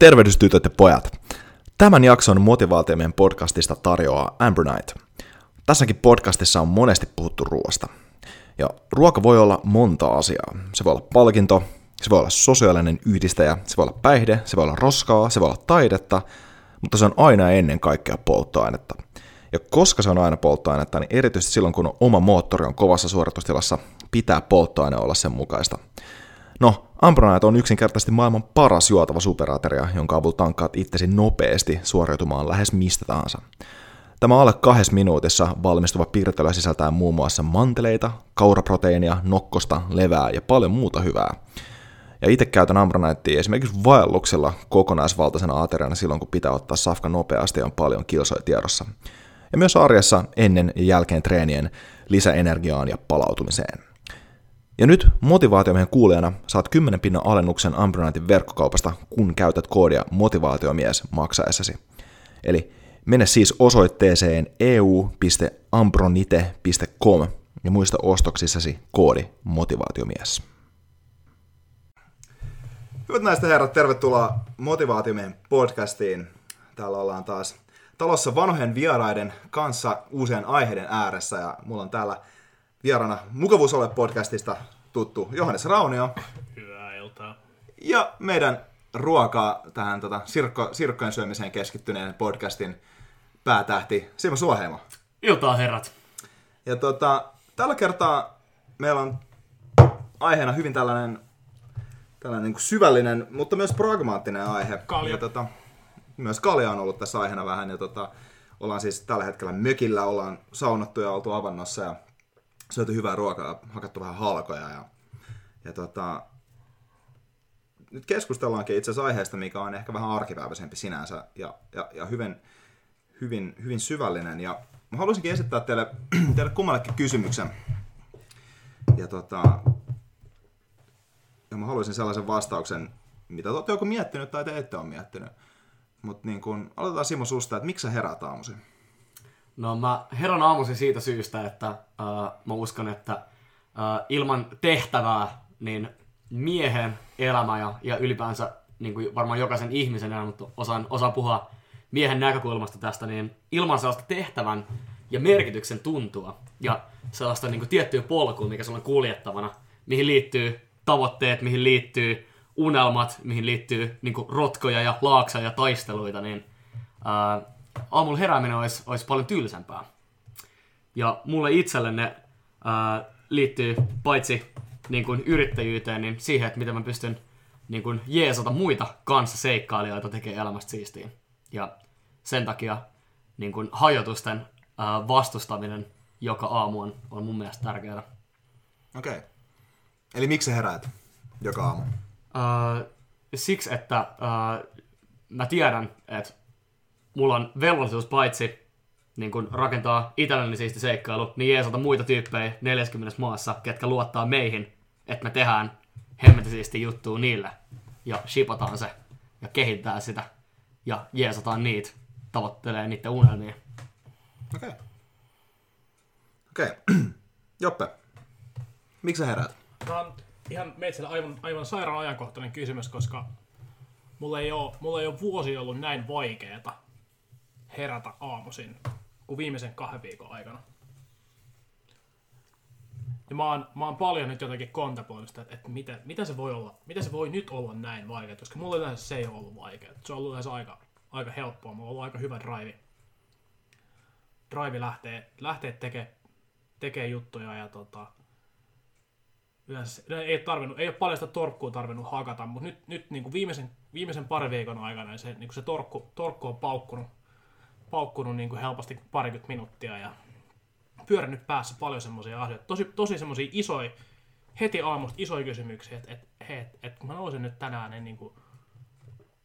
Tervehdys tytöt ja pojat. Tämän jakson motivaatiomien podcastista tarjoaa Amber Knight. Tässäkin podcastissa on monesti puhuttu ruoasta. Ja ruoka voi olla monta asiaa. Se voi olla palkinto, se voi olla sosiaalinen yhdistäjä, se voi olla päihde, se voi olla roskaa, se voi olla taidetta, mutta se on aina ennen kaikkea polttoainetta. Ja koska se on aina polttoainetta, niin erityisesti silloin kun oma moottori on kovassa suoritustilassa, pitää polttoaine olla sen mukaista. No, Ambronite on yksinkertaisesti maailman paras juotava superateria, jonka avulla tankkaat itsesi nopeasti suoriutumaan lähes mistä tahansa. Tämä alle kahdessa minuutissa valmistuva piirtely sisältää muun muassa manteleita, kauraproteiinia, nokkosta, levää ja paljon muuta hyvää. Ja itse käytän Ambroniteia esimerkiksi vaelluksella kokonaisvaltaisena ateriana silloin, kun pitää ottaa safka nopeasti ja on paljon kilsoja tiedossa. Ja myös arjessa ennen ja jälkeen treenien lisäenergiaan ja palautumiseen. Ja nyt motivaatiomiehen kuulijana saat 10 pinnan alennuksen Ambronitein verkkokaupasta, kun käytät koodia motivaatiomies maksaessasi. Eli mene siis osoitteeseen eu.ambronite.com ja muista ostoksissasi koodi motivaatiomies. Hyvät naiset ja herrat, tervetuloa Motivaatiomiehen podcastiin. Täällä ollaan taas talossa vanhojen vieraiden kanssa uusien aiheiden ääressä ja mulla on täällä vieraana Mukavuusole podcastista tuttu Johannes Raunio. Hyvää iltaa. Ja meidän ruokaa tähän tota, sirkko, sirkkojen syömiseen keskittyneen podcastin päätähti Simo Suoheimo. Iltaa herrat. Ja tota, tällä kertaa meillä on aiheena hyvin tällainen, tällainen niin kuin syvällinen, mutta myös pragmaattinen aihe. Kalja. Ja tota, myös kalja on ollut tässä aiheena vähän. Ja tota, ollaan siis tällä hetkellä mökillä, ollaan saunattu ja oltu avannossa ja syöty hyvää ruokaa, hakattu vähän halkoja ja, ja tota, nyt keskustellaankin itse asiassa aiheesta, mikä on ehkä vähän arkipäiväisempi sinänsä ja, ja, ja hyvin, hyvin, hyvin syvällinen. Ja mä haluaisinkin esittää teille, teille kummallekin kysymyksen. Ja, tota, ja mä haluaisin sellaisen vastauksen, mitä te olette joko miettinyt tai te ette ole miettinyt. Mutta niin kun, aloitetaan Simo susta, että miksi sä heräät aamuisin? No mä herän aamuisin siitä syystä, että äh, mä uskon, että äh, ilman tehtävää niin miehen elämä ja, ja ylipäänsä niin kuin varmaan jokaisen ihmisen elämä, mutta osaan, osaan puhua miehen näkökulmasta tästä, niin ilman sellaista tehtävän ja merkityksen tuntua ja sellaista niin kuin tiettyä polkua, mikä sulla on kuljettavana, mihin liittyy tavoitteet, mihin liittyy unelmat, mihin liittyy niin kuin rotkoja ja laaksa ja taisteluita, niin ää, aamulla herääminen olisi, olisi paljon tylsempää. Ja mulle itselle ne ää, liittyy paitsi niin kuin yrittäjyyteen, niin siihen, että miten mä pystyn niin kuin jeesata muita kanssaseikkailijoita tekee elämästä siistiin. Ja sen takia niin kuin hajotusten ää, vastustaminen joka aamu on, on mun mielestä tärkeää. Okei. Okay. Eli miksi sä heräät joka aamu? Ää, siksi, että ää, mä tiedän, että mulla on velvollisuus paitsi niin kun rakentaa itselleni siisti seikkailu, niin jeesata muita tyyppejä 40 maassa, ketkä luottaa meihin, että me tehdään hemmetin siisti juttua niille ja shipataan se ja kehittää sitä ja jeesataan niitä, tavoittelee niiden unelmia. Okei. Okay. Okei. Okay. Joppe, miksi sä heräät? Tämä on ihan meitsellä aivan, aivan sairaan ajankohtainen kysymys, koska mulla ei ole, mulla ei ole vuosi ollut näin vaikeeta herätä aamuisin kuin viimeisen kahden viikon aikana. Ja mä oon, mä oon paljon nyt jotenkin kontemploinut sitä, että, että miten, miten, se voi olla, miten se voi nyt olla näin vaikea, koska mulla yleensä se ei ole ollut vaikea. Se on ollut yleensä aika, aika helppoa, mulla on ollut aika hyvä drive. Drive lähtee, lähtee tekemään tekee juttuja ja tota, yleensä ei tarvinnut, ei ole paljon sitä torkkua tarvinnut hakata, mutta nyt, nyt niin kuin viimeisen, viimeisen parin viikon aikana niin se, niin kuin se torkku, torkku on paukkunut, paukkunut niin kuin helposti parikymmentä minuuttia ja pyörinyt päässä paljon semmoisia asioita, tosi, tosi semmoisia isoja, heti aamusta isoja kysymyksiä, että et, et, et, et kun mä nousin nyt tänään, niin, niin kuin,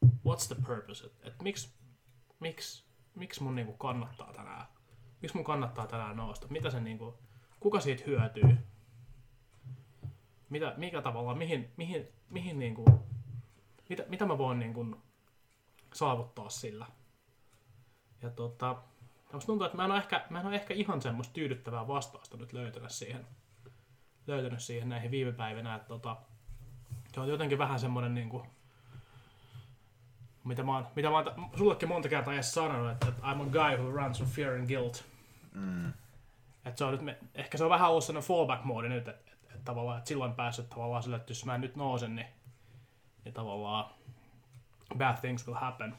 what's the purpose, että et miksi, miksi, miksi mun niin kuin kannattaa tänään, miksi mun kannattaa tänään nousta, mitä se niin kuin, kuka siitä hyötyy, mitä, mikä tavalla, mihin, mihin, mihin niin kuin, mitä, mitä mä voin niin kuin, saavuttaa sillä. Ja tota, musta tuntuu, että mä en, ole ehkä, mä en ole ehkä ihan semmoista tyydyttävää vastausta nyt löytänyt siihen, löytänyt siihen näihin viime päivinä, että tota, se on jotenkin vähän semmoinen niin kuin, mitä mä oon, mitä mä oon sullekin monta kertaa edes sanonut, että, että I'm a guy who runs on fear and guilt. Mm. Että se on nyt, me, ehkä se on vähän ollut sellainen fallback-moodi nyt, että, että, että tavallaan, että silloin päässyt tavallaan sille, että jos mä nyt nousen, niin, niin tavallaan bad things will happen.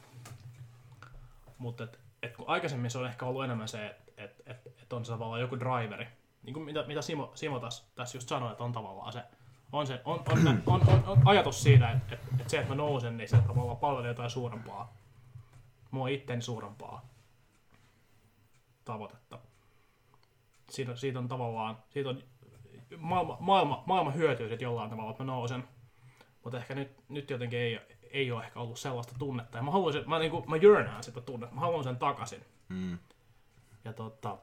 Mutta et, et kun aikaisemmin se on ehkä ollut enemmän se, että et, et, et on se tavallaan joku driveri. Niin kuin mitä, mitä Simo, Simo tässä, tässä just sanoi, että on tavallaan se, on, se, on, on, on, on, on, on ajatus siitä, että, että, että se, että mä nousen, niin se tavallaan palvelee jotain suurempaa, mua itteni suurempaa tavoitetta. Siitä, siitä on tavallaan, siitä on maailma, maailma, maailma hyötyy jollain tavalla, että mä nousen. Mutta ehkä nyt, nyt jotenkin ei, ei ole ehkä ollut sellaista tunnetta. Ja mä haluaisin, mä, niinku, mä jörnään sitä tunnetta, mä haluan sen takaisin. Mm. Ja tota,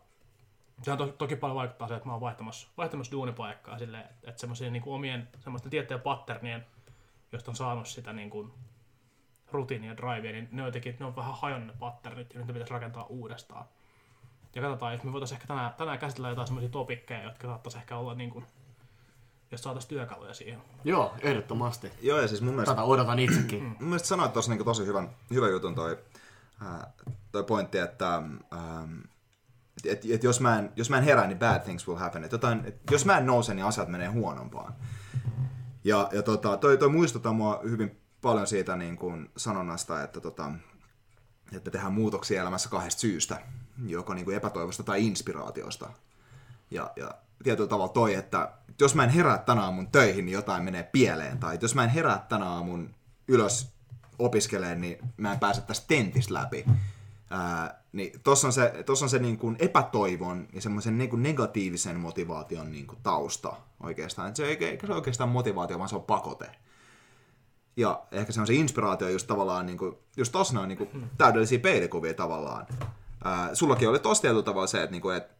sehän to, toki paljon vaikuttaa se, että mä oon vaihtamassa, vaihtamassa duunipaikkaa silleen, että, että semmoisia niinku omien semmoisten tiettyjen patternien, josta on saanut sitä niinku rutiinia ja drivea, niin ne on jotenkin, ne on vähän hajonnut ne patternit ja nyt ne pitäisi rakentaa uudestaan. Ja katsotaan, jos me voitaisiin ehkä tänään, tänään käsitellä jotain semmoisia topikkeja, jotka saattaisi ehkä olla niin kuin, jos saataisiin työkaluja siihen. Joo, ehdottomasti. Joo, ja siis mun mielestä, Tätä odotan itsekin. mun mielestä sanoit tuossa niinku tosi hyvän, hyvän jutun toi, ää, toi pointti, että ähm, et, et jos, mä en, jos mä en herää, niin bad things will happen. Et jotain, et jos mä en nouse, niin asiat menee huonompaan. Ja, ja tota, toi, toi muistuttaa mua hyvin paljon siitä niin kuin sanonnasta, että, tota, että me tehdään muutoksia elämässä kahdesta syystä, joko niin kuin epätoivosta tai inspiraatiosta. Ja, ja tietyllä tavalla toi, että jos mä en herää tänä aamun töihin, niin jotain menee pieleen. Tai jos mä en herää tänä aamun ylös opiskeleen, niin mä en pääse tästä tentistä läpi. Ää, niin tossa on se, tossa on se niin kuin epätoivon ja semmoisen niin negatiivisen motivaation niin kuin tausta oikeastaan. Et se ei, eikä se oikeastaan motivaatio, vaan se on pakote. Ja ehkä se on se inspiraatio just tavallaan, niin kuin, just tossa on niin kuin täydellisiä peilikuvia tavallaan. Ää, sullakin oli tossa tietyllä tavalla se, että, niin kuin, että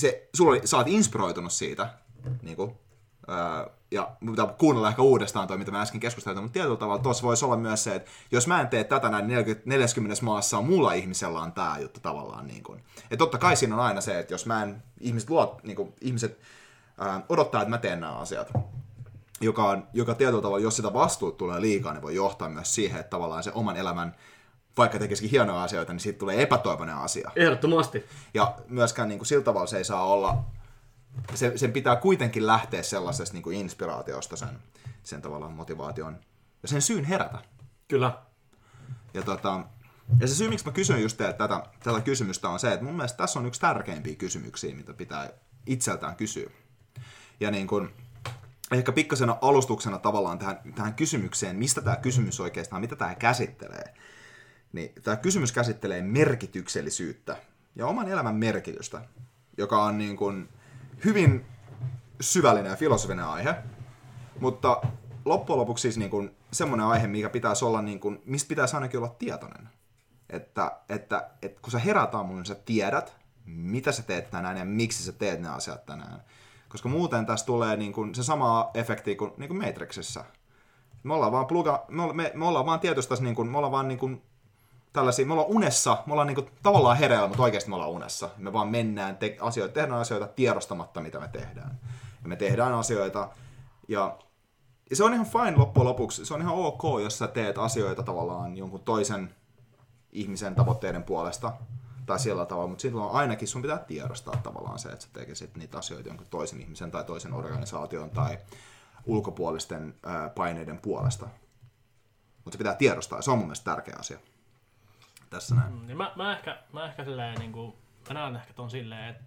se, sulla oli, sä oot inspiroitunut siitä, niin kuin, ää, ja pitää kuunnella ehkä uudestaan toi, mitä mä äsken keskustelin, mutta tietyllä tavalla tuossa voisi olla myös se, että jos mä en tee tätä näin 40, 40 maassa, on mulla ihmisellä on tää juttu tavallaan. Niin kuin. Ja totta kai siinä on aina se, että jos mä en, ihmiset, luot, niin kuin, ihmiset ää, odottaa, että mä teen nämä asiat, joka, on, joka tietyllä tavalla, jos sitä vastuut tulee liikaa, niin voi johtaa myös siihen, että tavallaan se oman elämän, vaikka tekisikin hienoja asioita, niin siitä tulee epätoivoinen asia. Ehdottomasti. Ja myöskään niin kuin, sillä tavalla se ei saa olla, se, sen pitää kuitenkin lähteä sellaisesta niin kuin inspiraatiosta sen, sen tavallaan motivaation ja sen syyn herätä. Kyllä. Ja, tota, ja se syy, miksi mä kysyn just teiltä tätä, tätä kysymystä on se, että mun mielestä tässä on yksi tärkeimpiä kysymyksiä, mitä pitää itseltään kysyä. Ja niin kuin, ehkä pikkasena alustuksena tavallaan tähän, tähän kysymykseen, mistä tämä kysymys oikeastaan, mitä tämä käsittelee. Niin tämä kysymys käsittelee merkityksellisyyttä ja oman elämän merkitystä, joka on niin kuin hyvin syvällinen ja filosofinen aihe, mutta loppujen lopuksi siis niin kuin semmoinen aihe, mikä pitäisi olla, niin kuin, mistä pitäisi ainakin olla tietoinen. Että, että, että kun sä herät aamulla, niin sä tiedät, mitä sä teet tänään ja miksi sä teet ne asiat tänään. Koska muuten tässä tulee niin kuin se sama efekti kuin, niin kuin Matrixissa. Me ollaan vaan, pluga, me, me, me ollaan vaan tietysti tässä, niin kuin, me ollaan vaan niin kuin, tällaisia, me ollaan unessa, me ollaan niin kuin, tavallaan hereillä, mutta oikeasti me ollaan unessa. Me vaan mennään, te, asioita, tehdään asioita tiedostamatta, mitä me tehdään. Ja me tehdään asioita, ja, ja se on ihan fine loppujen lopuksi. Se on ihan ok, jos sä teet asioita tavallaan jonkun toisen ihmisen tavoitteiden puolesta tai sillä tavalla, mutta silloin ainakin sun pitää tiedostaa tavallaan se, että sä tekisit niitä asioita jonkun toisen ihmisen tai toisen organisaation tai ulkopuolisten ää, paineiden puolesta. Mutta se pitää tiedostaa ja se on mun mielestä tärkeä asia. Tässä näin. Mm, Niin mä, mä, ehkä, mä ehkä silleen, niin kuin, mä näen ehkä ton silleen, että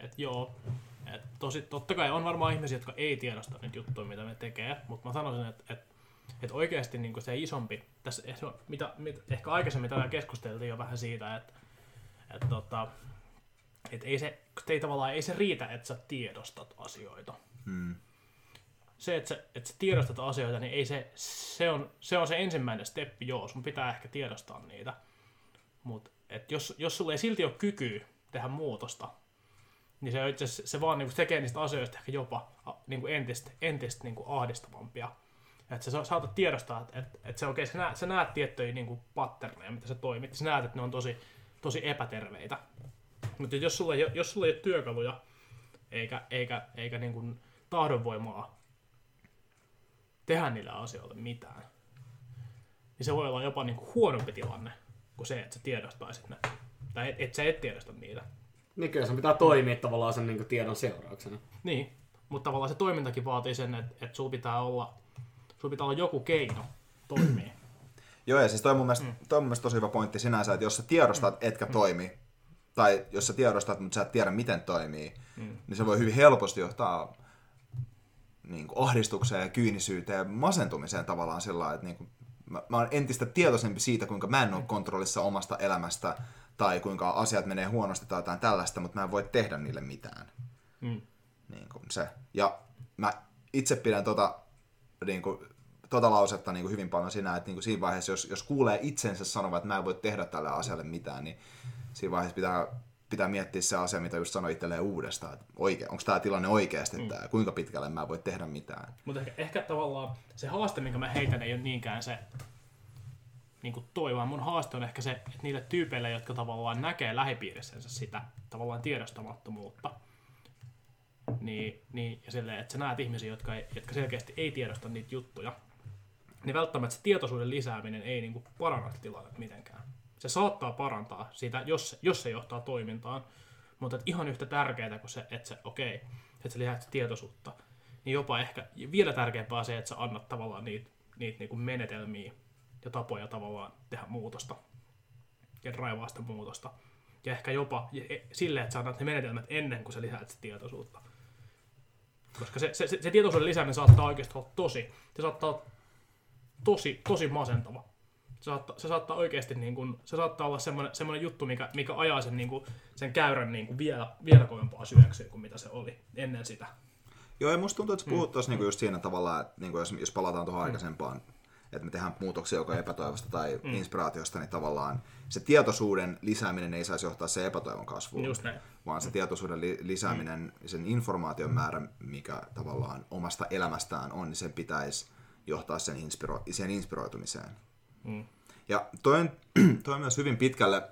et joo, et tosi, totta kai on varmaan ihmisiä, jotka ei tiedosta niitä juttuja, mitä me tekee, mutta mä sanoisin, että et, et oikeasti niin kuin se isompi, tässä, mitä, mitä, ehkä aikaisemmin täällä keskusteltiin jo vähän siitä, että et, tota, et ei, se, ei tavallaan ei se riitä, että sä tiedostat asioita. Hmm. Se, että sä, että sä tiedostat asioita, niin ei se, se, on, se on se ensimmäinen steppi, joo, sun pitää ehkä tiedostaa niitä. Mutta jos, jos sulla ei silti ole kykyä tehdä muutosta, niin se, itse se vaan niinku tekee niistä asioista ehkä jopa niinku entistä, entistä niinku ahdistavampia. Että sä sa- saatat tiedostaa, että et, et se oikein, sä näet, sä näet tiettyjä niinku patterneja, mitä sä toimit. Sä näet, että ne on tosi, tosi epäterveitä. Mutta jos jos sulla ei ole työkaluja, eikä, eikä, eikä niinku tahdonvoimaa tehdä niillä asioilla mitään, niin se voi olla jopa niin kuin huonompi tilanne kuin se, että sä tiedostaisit ne. Tai et, et sä et tiedosta niitä. Niin kyllä se pitää toimia tavallaan sen niin tiedon seurauksena. Niin, mutta tavallaan se toimintakin vaatii sen, että, että sulla pitää olla, sulla pitää olla joku keino toimia. Joo, ja siis toi on mun mielestä, mm. toi on mun mielestä tosi hyvä pointti sinänsä, että jos sä tiedostat, mm. etkä mm. toimi, tai jos sä tiedostat, mutta sä et tiedä, miten toimii, mm. niin se voi hyvin helposti johtaa niin kuin ahdistukseen ja kyynisyyteen ja masentumiseen tavallaan sillä että niin kuin, mä, mä oon entistä tietoisempi siitä, kuinka mä en ole kontrollissa omasta elämästä, tai kuinka asiat menee huonosti tai jotain tällaista, mutta mä en voi tehdä niille mitään. Mm. Niin kuin se. Ja mä itse pidän tota, niin kuin, tota lausetta niin kuin hyvin paljon siinä, että niin kuin siinä vaiheessa, jos, jos kuulee itsensä sanovan, että mä en voi tehdä tälle asialle mitään, niin siinä vaiheessa pitää, pitää miettiä se asia, mitä just sanoi itselleen uudestaan, että oike, onko tämä tilanne oikeasti, mm. tämä, kuinka pitkälle mä voi tehdä mitään. Mutta ehkä, ehkä tavallaan se haaste, minkä mä heitän, ei ole niinkään se niin kuin toi, vaan mun haaste on ehkä se, että niille tyypeille, jotka tavallaan näkee lähipiirissänsä sitä tavallaan tiedostamattomuutta, niin, niin ja silleen, että sä näet ihmisiä, jotka, ei, jotka selkeästi ei tiedosta niitä juttuja, niin välttämättä se tietoisuuden lisääminen ei niin kuin paranna tilannetta mitenkään. Se saattaa parantaa sitä, jos, jos se johtaa toimintaan, mutta että ihan yhtä tärkeää kuin se, että se, okei, okay, että sä lisäät tietoisuutta, niin jopa ehkä vielä tärkeämpää se, että sä annat tavallaan niitä, niitä niin kuin menetelmiä ja tapoja tavallaan tehdä muutosta ja raivaa sitä muutosta. Ja ehkä jopa e, silleen, että sä annat ne menetelmät ennen kuin sä lisäät sitä tietoisuutta. Koska se, se, se, se tietoisuuden lisääminen saattaa oikeasti olla tosi, se saattaa olla tosi, tosi masentava. Se saattaa, se saattaa oikeasti, niin kuin, se saattaa olla semmoinen, semmoinen juttu, mikä, mikä ajaa sen, niin kuin, sen käyrän niin kuin vielä, vielä kovempaa syöksyä kuin mitä se oli ennen sitä. Joo, ja musta tuntuu, että sä puhut mm. niin just siinä tavalla, että niin kuin jos, jos palataan tuohon mm. aikaisempaan, että me tehdään muutoksia joko epätoivosta tai mm. inspiraatiosta, niin tavallaan se tietoisuuden lisääminen ei saisi johtaa se epätoivon kasvuun, Just näin. vaan se tietoisuuden li- lisääminen, mm. sen informaation määrä, mikä tavallaan omasta elämästään on, niin sen pitäisi johtaa sen, inspiro- sen inspiroitumiseen. Mm. Ja toi on, toi on myös hyvin pitkälle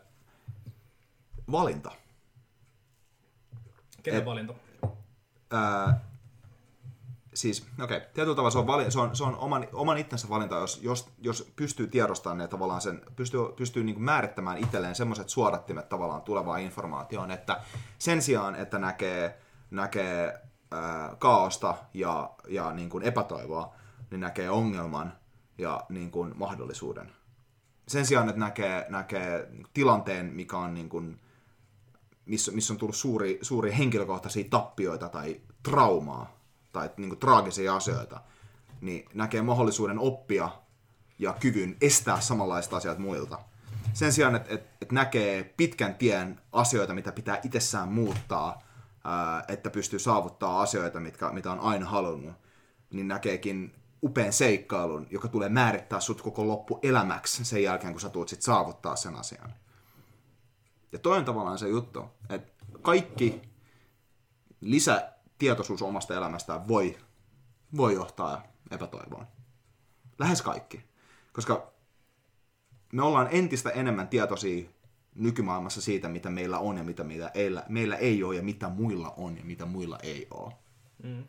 valinta. Kenen Et, valinta? Ää, siis, okei, okay, tietyllä tavalla se on, vali, se on, se on oman, oman itsensä valinta, jos, jos, jos pystyy tiedostamaan ja tavallaan sen, pystyy, pystyy niin määrittämään itselleen semmoiset suodattimet tavallaan tulevaan informaatioon, että sen sijaan, että näkee, näkee ää, kaaosta ja, ja niin kuin epätoivoa, niin näkee ongelman ja niin kuin mahdollisuuden. Sen sijaan, että näkee, näkee tilanteen, mikä on niin kuin, missä, missä on tullut suuri, suuri henkilökohtaisia tappioita tai traumaa tai niin kuin, traagisia asioita, niin näkee mahdollisuuden oppia ja kyvyn estää samanlaista asiat muilta. Sen sijaan, että, että, että näkee pitkän tien asioita, mitä pitää itsessään muuttaa, että pystyy saavuttaa asioita, mitkä, mitä on aina halunnut, niin näkeekin upean seikkailun, joka tulee määrittää sut koko loppu elämäksi sen jälkeen, kun sä tulet sit saavuttaa sen asian. Ja toinen tavallaan se juttu, että kaikki lisätietoisuus omasta elämästään voi, voi johtaa epätoivoon. Lähes kaikki. Koska me ollaan entistä enemmän tietoisia nykymaailmassa siitä, mitä meillä on ja mitä meillä ei, meillä ei ole ja mitä muilla on ja mitä muilla ei ole. Mm.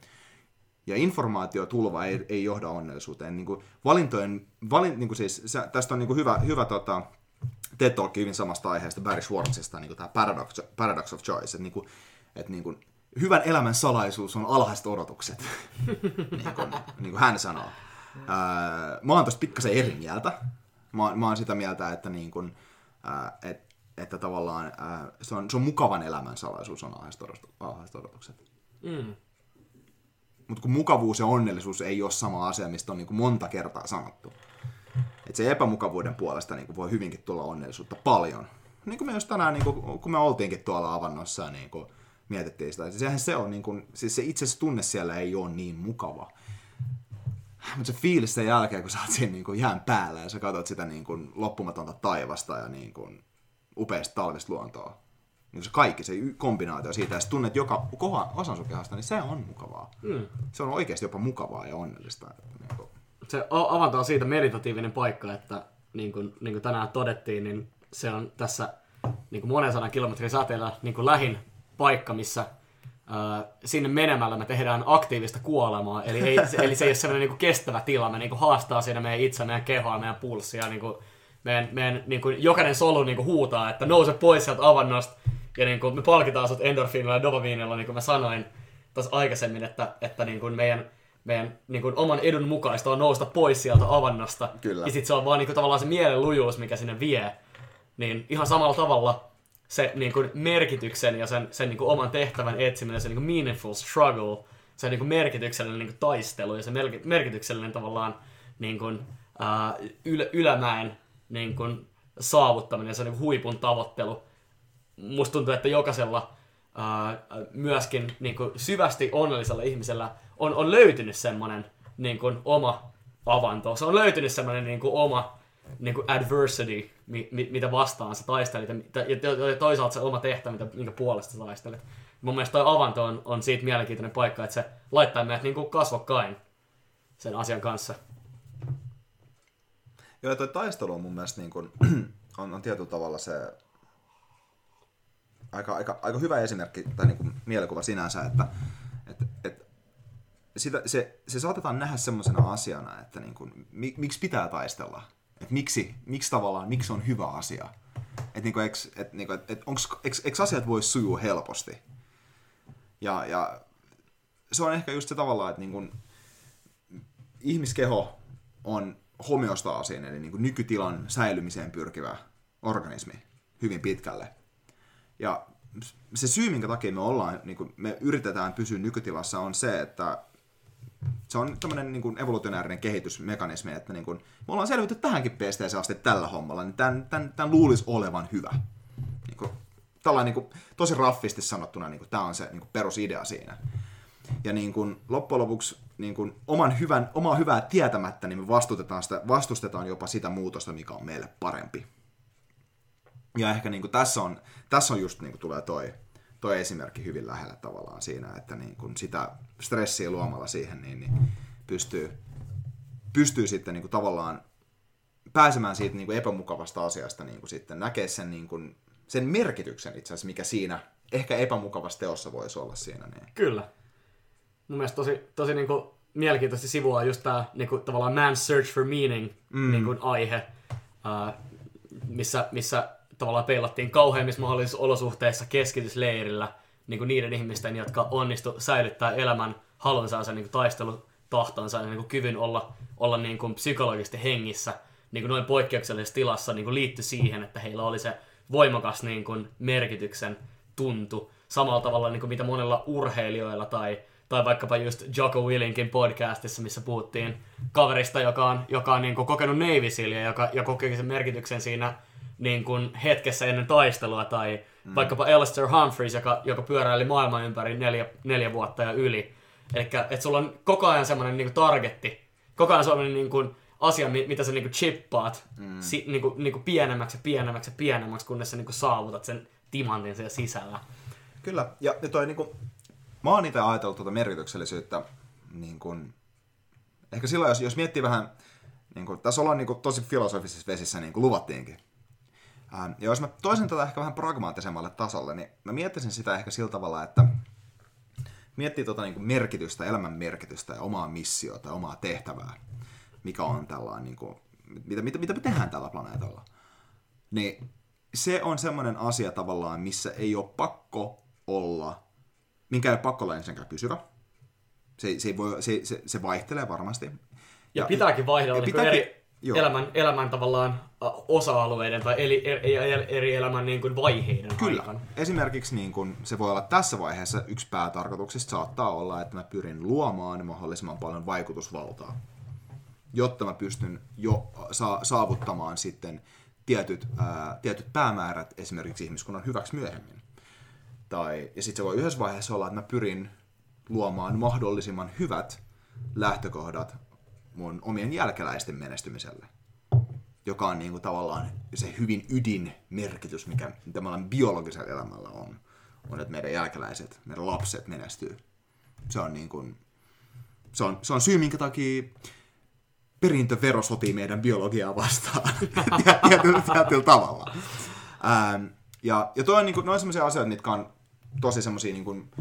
Ja informaatiotulva ei, ei johda onnellisuuteen. Niin kuin valintojen, valin, niin kuin siis, tästä on niin kuin hyvä, hyvä tota, TED Talk hyvin samasta aiheesta, Barry Schwartzista, niin tämä paradox, paradox of choice. Että, niin kuin, että niin kuin, hyvän elämän salaisuus on alhaiset odotukset, niin, kuin, niin kuin hän sanoo. Ää, mä oon tosta pikkasen eri mieltä. Mä, mä oon sitä mieltä, että, niin kuin, ää, et, että tavallaan ää, se, on, se on mukavan elämän salaisuus on alhaiset odotukset. Mm. Mutta kun mukavuus ja onnellisuus ei ole sama asia, mistä on niin kuin monta kertaa sanottu. Et se epämukavuuden puolesta niin kuin voi hyvinkin tulla onnellisuutta paljon. Niin kuin me just tänään, niin kuin, kun me oltiinkin tuolla avannossa niin kuin mietittiin sitä. Sehän se on, niin kuin, siis se itse tunne siellä ei ole niin mukava. Mutta se fiilis sen jälkeen, kun sä oot siinä niin kuin jään päällä ja sä katsot sitä niin kuin loppumatonta taivasta ja niin kuin upeasta talvista luontoa, niin se kaikki, se kombinaatio siitä, ja tunnet joka kohan, osan sun kehasta, niin se on mukavaa. Mm. Se on oikeasti jopa mukavaa ja onnellista. Niin kuin. Se avanto on siitä meditatiivinen paikka, että niin kuin, niin kuin tänään todettiin, niin se on tässä niin kuin monen sadan kilometrin säteellä niin kuin lähin paikka, missä sinne menemällä me tehdään aktiivista kuolemaa, eli, ei, eli se ei ole sellainen niin kuin kestävä tila, me niin kuin haastaa siinä meidän itse, meidän kehoa, meidän pulssia, niin kuin, meidän, meidän niin kuin, jokainen solu niin kuin huutaa, että nouse pois sieltä avannosta, ja niin kuin, me palkitaan sut endorfiinilla ja dopamiinilla, niin kuin mä sanoin tuossa aikaisemmin, että, että niin kuin meidän, meidän niin kuin, oman edun mukaista on nousta pois sieltä avannosta, Kyllä. ja sitten se on vaan niin kuin, tavallaan se mielen lujuus, mikä sinne vie, niin ihan samalla tavalla se niin kuin, merkityksen ja sen, sen niin kuin, oman tehtävän etsiminen, se niin kuin, meaningful struggle, se niin kuin, merkityksellinen niin kuin, taistelu ja se merki- merkityksellinen tavallaan niin kuin, ää, ylä, ylämäen niin kuin, saavuttaminen, se niin kuin, huipun tavoittelu. Musta tuntuu, että jokaisella ää, myöskin niin kuin, syvästi onnellisella ihmisellä on, on löytynyt semmoinen niin kuin, oma avanto. Se on löytynyt semmoinen niin kuin, oma niin kuin adversity, mi, mi, mitä vastaan sä taistelit, ja, toisaalta se oma tehtävä, mitä, minkä puolesta sä taistelet. Mun mielestä toi avanto on, on siitä mielenkiintoinen paikka, että se laittaa meidät niin kuin kasvokkain sen asian kanssa. Joo, ja toi taistelu on mun mielestä niin kuin, on, on tietyllä tavalla se aika, aika, aika hyvä esimerkki tai niin kuin mielikuva sinänsä, että, että, että sitä, se, se saatetaan nähdä semmoisena asiana, että niin kuin, mi, miksi pitää taistella. Että miksi, miksi tavallaan, miksi on hyvä asia. Että niin et, niin et, et eks asiat voi sujua helposti. Ja, ja se on ehkä just se tavallaan, että niin kuin, ihmiskeho on homeostaasiin, eli niin kuin nykytilan säilymiseen pyrkivä organismi hyvin pitkälle. Ja se syy, minkä takia me ollaan, niin kuin me yritetään pysyä nykytilassa, on se, että se on tämmöinen niin kuin evolutionäärinen kehitysmekanismi, että niin kuin, me ollaan selvitty tähänkin pisteeseen asti tällä hommalla, niin tämän, tämän, tämän luulisi olevan hyvä. Niin kuin, tällainen niin kuin, tosi raffisti sanottuna, niin kuin, tämä on se niin kuin, perusidea siinä. Ja niin kuin, loppujen lopuksi niin kuin, oman hyvän, omaa hyvää tietämättä, niin me vastustetaan, sitä, vastustetaan jopa sitä muutosta, mikä on meille parempi. Ja ehkä niin kuin, tässä, on, tässä on just niin kuin, tulee toi, toi esimerkki hyvin lähellä tavallaan siinä, että niin kuin, sitä stressiä luomalla siihen, niin, niin pystyy, pystyy sitten niin kuin, tavallaan pääsemään siitä niin kuin, epämukavasta asiasta niin kuin, sitten näkee sen, niin kuin, sen merkityksen itse asiassa, mikä siinä ehkä epämukavassa teossa voisi olla siinä. Niin. Kyllä. Mun mielestä tosi, tosi niinku mielenkiintoisesti sivua just tää niinku, tavallaan man's search for meaning mm. niinku, aihe, uh, missä, missä tavallaan peilattiin kauheimmissa mahdollisissa olosuhteissa keskitysleirillä niinku niiden ihmisten, jotka onnistu säilyttää elämän halunsa ja niinku, taistelutahtonsa ja niinku, kyvyn olla, olla niinku, psykologisesti hengissä niinku, noin poikkeuksellisessa tilassa niinku, liittyi siihen, että heillä oli se voimakas niinku, merkityksen tuntu. Samalla tavalla niin kuin mitä monella urheilijoilla tai, tai vaikkapa just Jocko Willinkin podcastissa, missä puhuttiin kaverista, joka on, joka on niin kuin kokenut Sealia, joka, ja kokee sen merkityksen siinä niin kuin hetkessä ennen taistelua, tai mm. vaikkapa Alistair Humphreys, joka, joka pyöräili maailman ympäri neljä, neljä vuotta ja yli. Eli että sulla on koko ajan semmoinen niin kuin targetti, koko ajan semmoinen niin kuin asia, mi- mitä sä niin kuin chippaat mm. si, niin kuin, niin kuin pienemmäksi ja pienemmäksi ja pienemmäksi, kunnes sä niin kuin saavutat sen timantin siellä sisällä. Kyllä, ja, ja toi niinku, mä oon itse ajatellut tuota merkityksellisyyttä, niin kun, ehkä silloin, jos, jos miettii vähän, niin kun, tässä ollaan niin kun, tosi filosofisissa vesissä, niin kuin luvattiinkin. Ähm, ja jos mä toisin tätä ehkä vähän pragmaattisemmalle tasolle, niin mä miettisin sitä ehkä sillä tavalla, että miettii tuota niin kuin merkitystä, elämän merkitystä ja omaa missiota ja omaa tehtävää, mikä on tällainen, niin kuin, mitä, mitä, mitä me tehdään tällä planeetalla. Niin se on semmoinen asia tavallaan, missä ei ole pakko olla, minkä ei ole pakko olla ensinnäkään pysyvä. Se, se, voi, se, se, se vaihtelee varmasti. Ja, ja pitääkin vaihdella ja niin pitääkin- eri joo. elämän, elämän tavallaan osa-alueiden tai eri, eri, eri elämän niin kuin vaiheiden Kyllä. aikana. Esimerkiksi niin kun, se voi olla tässä vaiheessa yksi päätarkoituksista saattaa olla, että mä pyrin luomaan mahdollisimman paljon vaikutusvaltaa, jotta mä pystyn jo sa- saavuttamaan sitten tietyt, ää, tietyt päämäärät esimerkiksi ihmiskunnan hyväksi myöhemmin. Tai, ja sitten se voi yhdessä vaiheessa olla, että mä pyrin luomaan mahdollisimman hyvät lähtökohdat mun omien jälkeläisten menestymiselle joka on niin kuin tavallaan se hyvin ydinmerkitys, mikä tavallaan biologisella elämällä on, on, että meidän jälkeläiset, meidän lapset menestyy. Se on, niin kuin, se on, se on syy, minkä takia perintövero sotii meidän biologiaa vastaan tietyllä, tietyllä tavalla. Ähm, ja, ja toi on, niin kuin, ne on sellaisia asioita, mitkä on tosi semmoisia niin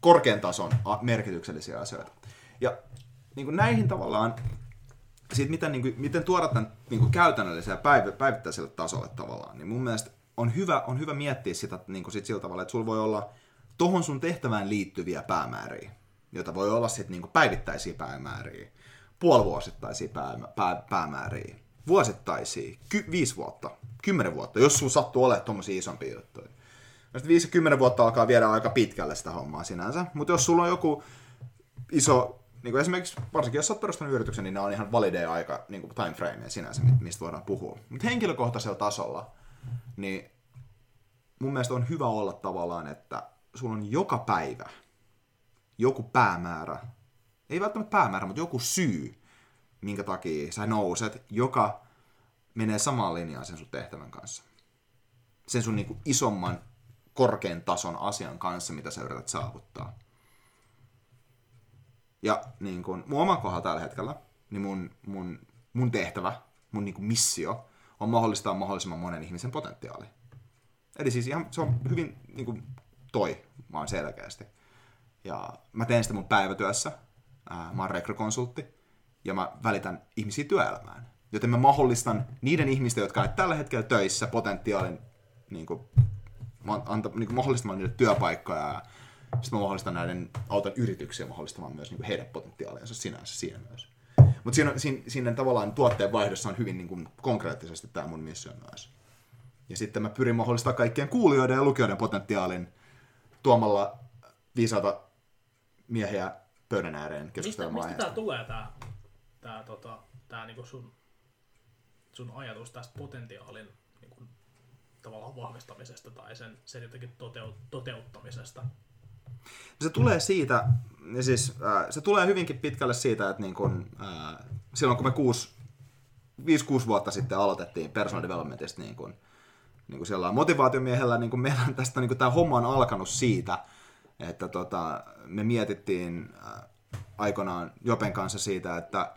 korkean tason merkityksellisiä asioita. Ja niin kuin näihin tavallaan, siitä miten, niin kuin, miten tuoda tämän niin kuin käytännölliselle ja päivä, päivittäiselle tasolle tavallaan, niin mun mielestä on hyvä, on hyvä miettiä sitä niin kuin sit sillä tavalla, että sulla voi olla tohon sun tehtävään liittyviä päämääriä, joita voi olla sitten niin päivittäisiä päämääriä, puolivuosittaisia pää, pää, päämääriä, vuosittaisia, ky, viisi vuotta, kymmenen vuotta, jos sun sattuu olemaan tuommoisia isompia juttuja. Ja sitten 5-10 vuotta alkaa viedä aika pitkälle sitä hommaa sinänsä, mutta jos sulla on joku iso, niin kuin esimerkiksi varsinkin jos oot perustanut yrityksen, niin ne on ihan valideja aika niin kuin time frame sinänsä, mistä voidaan puhua. Mutta henkilökohtaisella tasolla, niin mun mielestä on hyvä olla tavallaan, että sulla on joka päivä joku päämäärä, ei välttämättä päämäärä, mutta joku syy, minkä takia sä nouset, joka menee samaan linjaan sen sun tehtävän kanssa. Sen sun niinku isomman, korkean tason asian kanssa, mitä sä yrität saavuttaa. Ja niin kun, mun oman kohdalla tällä hetkellä, niin mun, mun, mun tehtävä, mun niin missio, on mahdollistaa mahdollisimman monen ihmisen potentiaali. Eli siis ihan, se on hyvin niin kuin, toi, vaan selkeästi. Ja mä teen sitä mun päivätyössä. Ää, mä oon rekrykonsultti. Ja mä välitän ihmisiä työelämään. Joten mä mahdollistan niiden ihmisten, jotka ovat tällä hetkellä töissä, potentiaalin niin kuin, anta, niin kuin mahdollistamaan niille työpaikkoja. Ja sitten mä mahdollistan näiden auton yrityksiä mahdollistamaan myös niin kuin heidän potentiaaliansa sinänsä siinä myös. Mutta siinä, siinä, siinä tavallaan tuotteen vaihdossa on hyvin niin kuin, konkreettisesti tämä mun missio myös. Ja sitten mä pyrin mahdollistamaan kaikkien kuulijoiden ja lukijoiden potentiaalin tuomalla viisaata miehiä pöydän ääreen Mistä, keskustelemaan mistä tää tulee tää, tää, tota, tää niinku sun, sun ajatus tästä potentiaalin niinku, tavallaan vahvistamisesta tai sen, sen jotenkin toteut, toteuttamisesta? Se tulee siitä, ja siis, äh, se tulee hyvinkin pitkälle siitä, että niin kun, äh, silloin kun me kuusi, 5-6 vuotta sitten aloitettiin personal developmentista niin kun, niin kuin siellä motivaatiomiehellä, niin kuin meillä on tästä niin kuin tämä homma on alkanut siitä, että tota, me mietittiin äh, aikoinaan Jopen kanssa siitä, että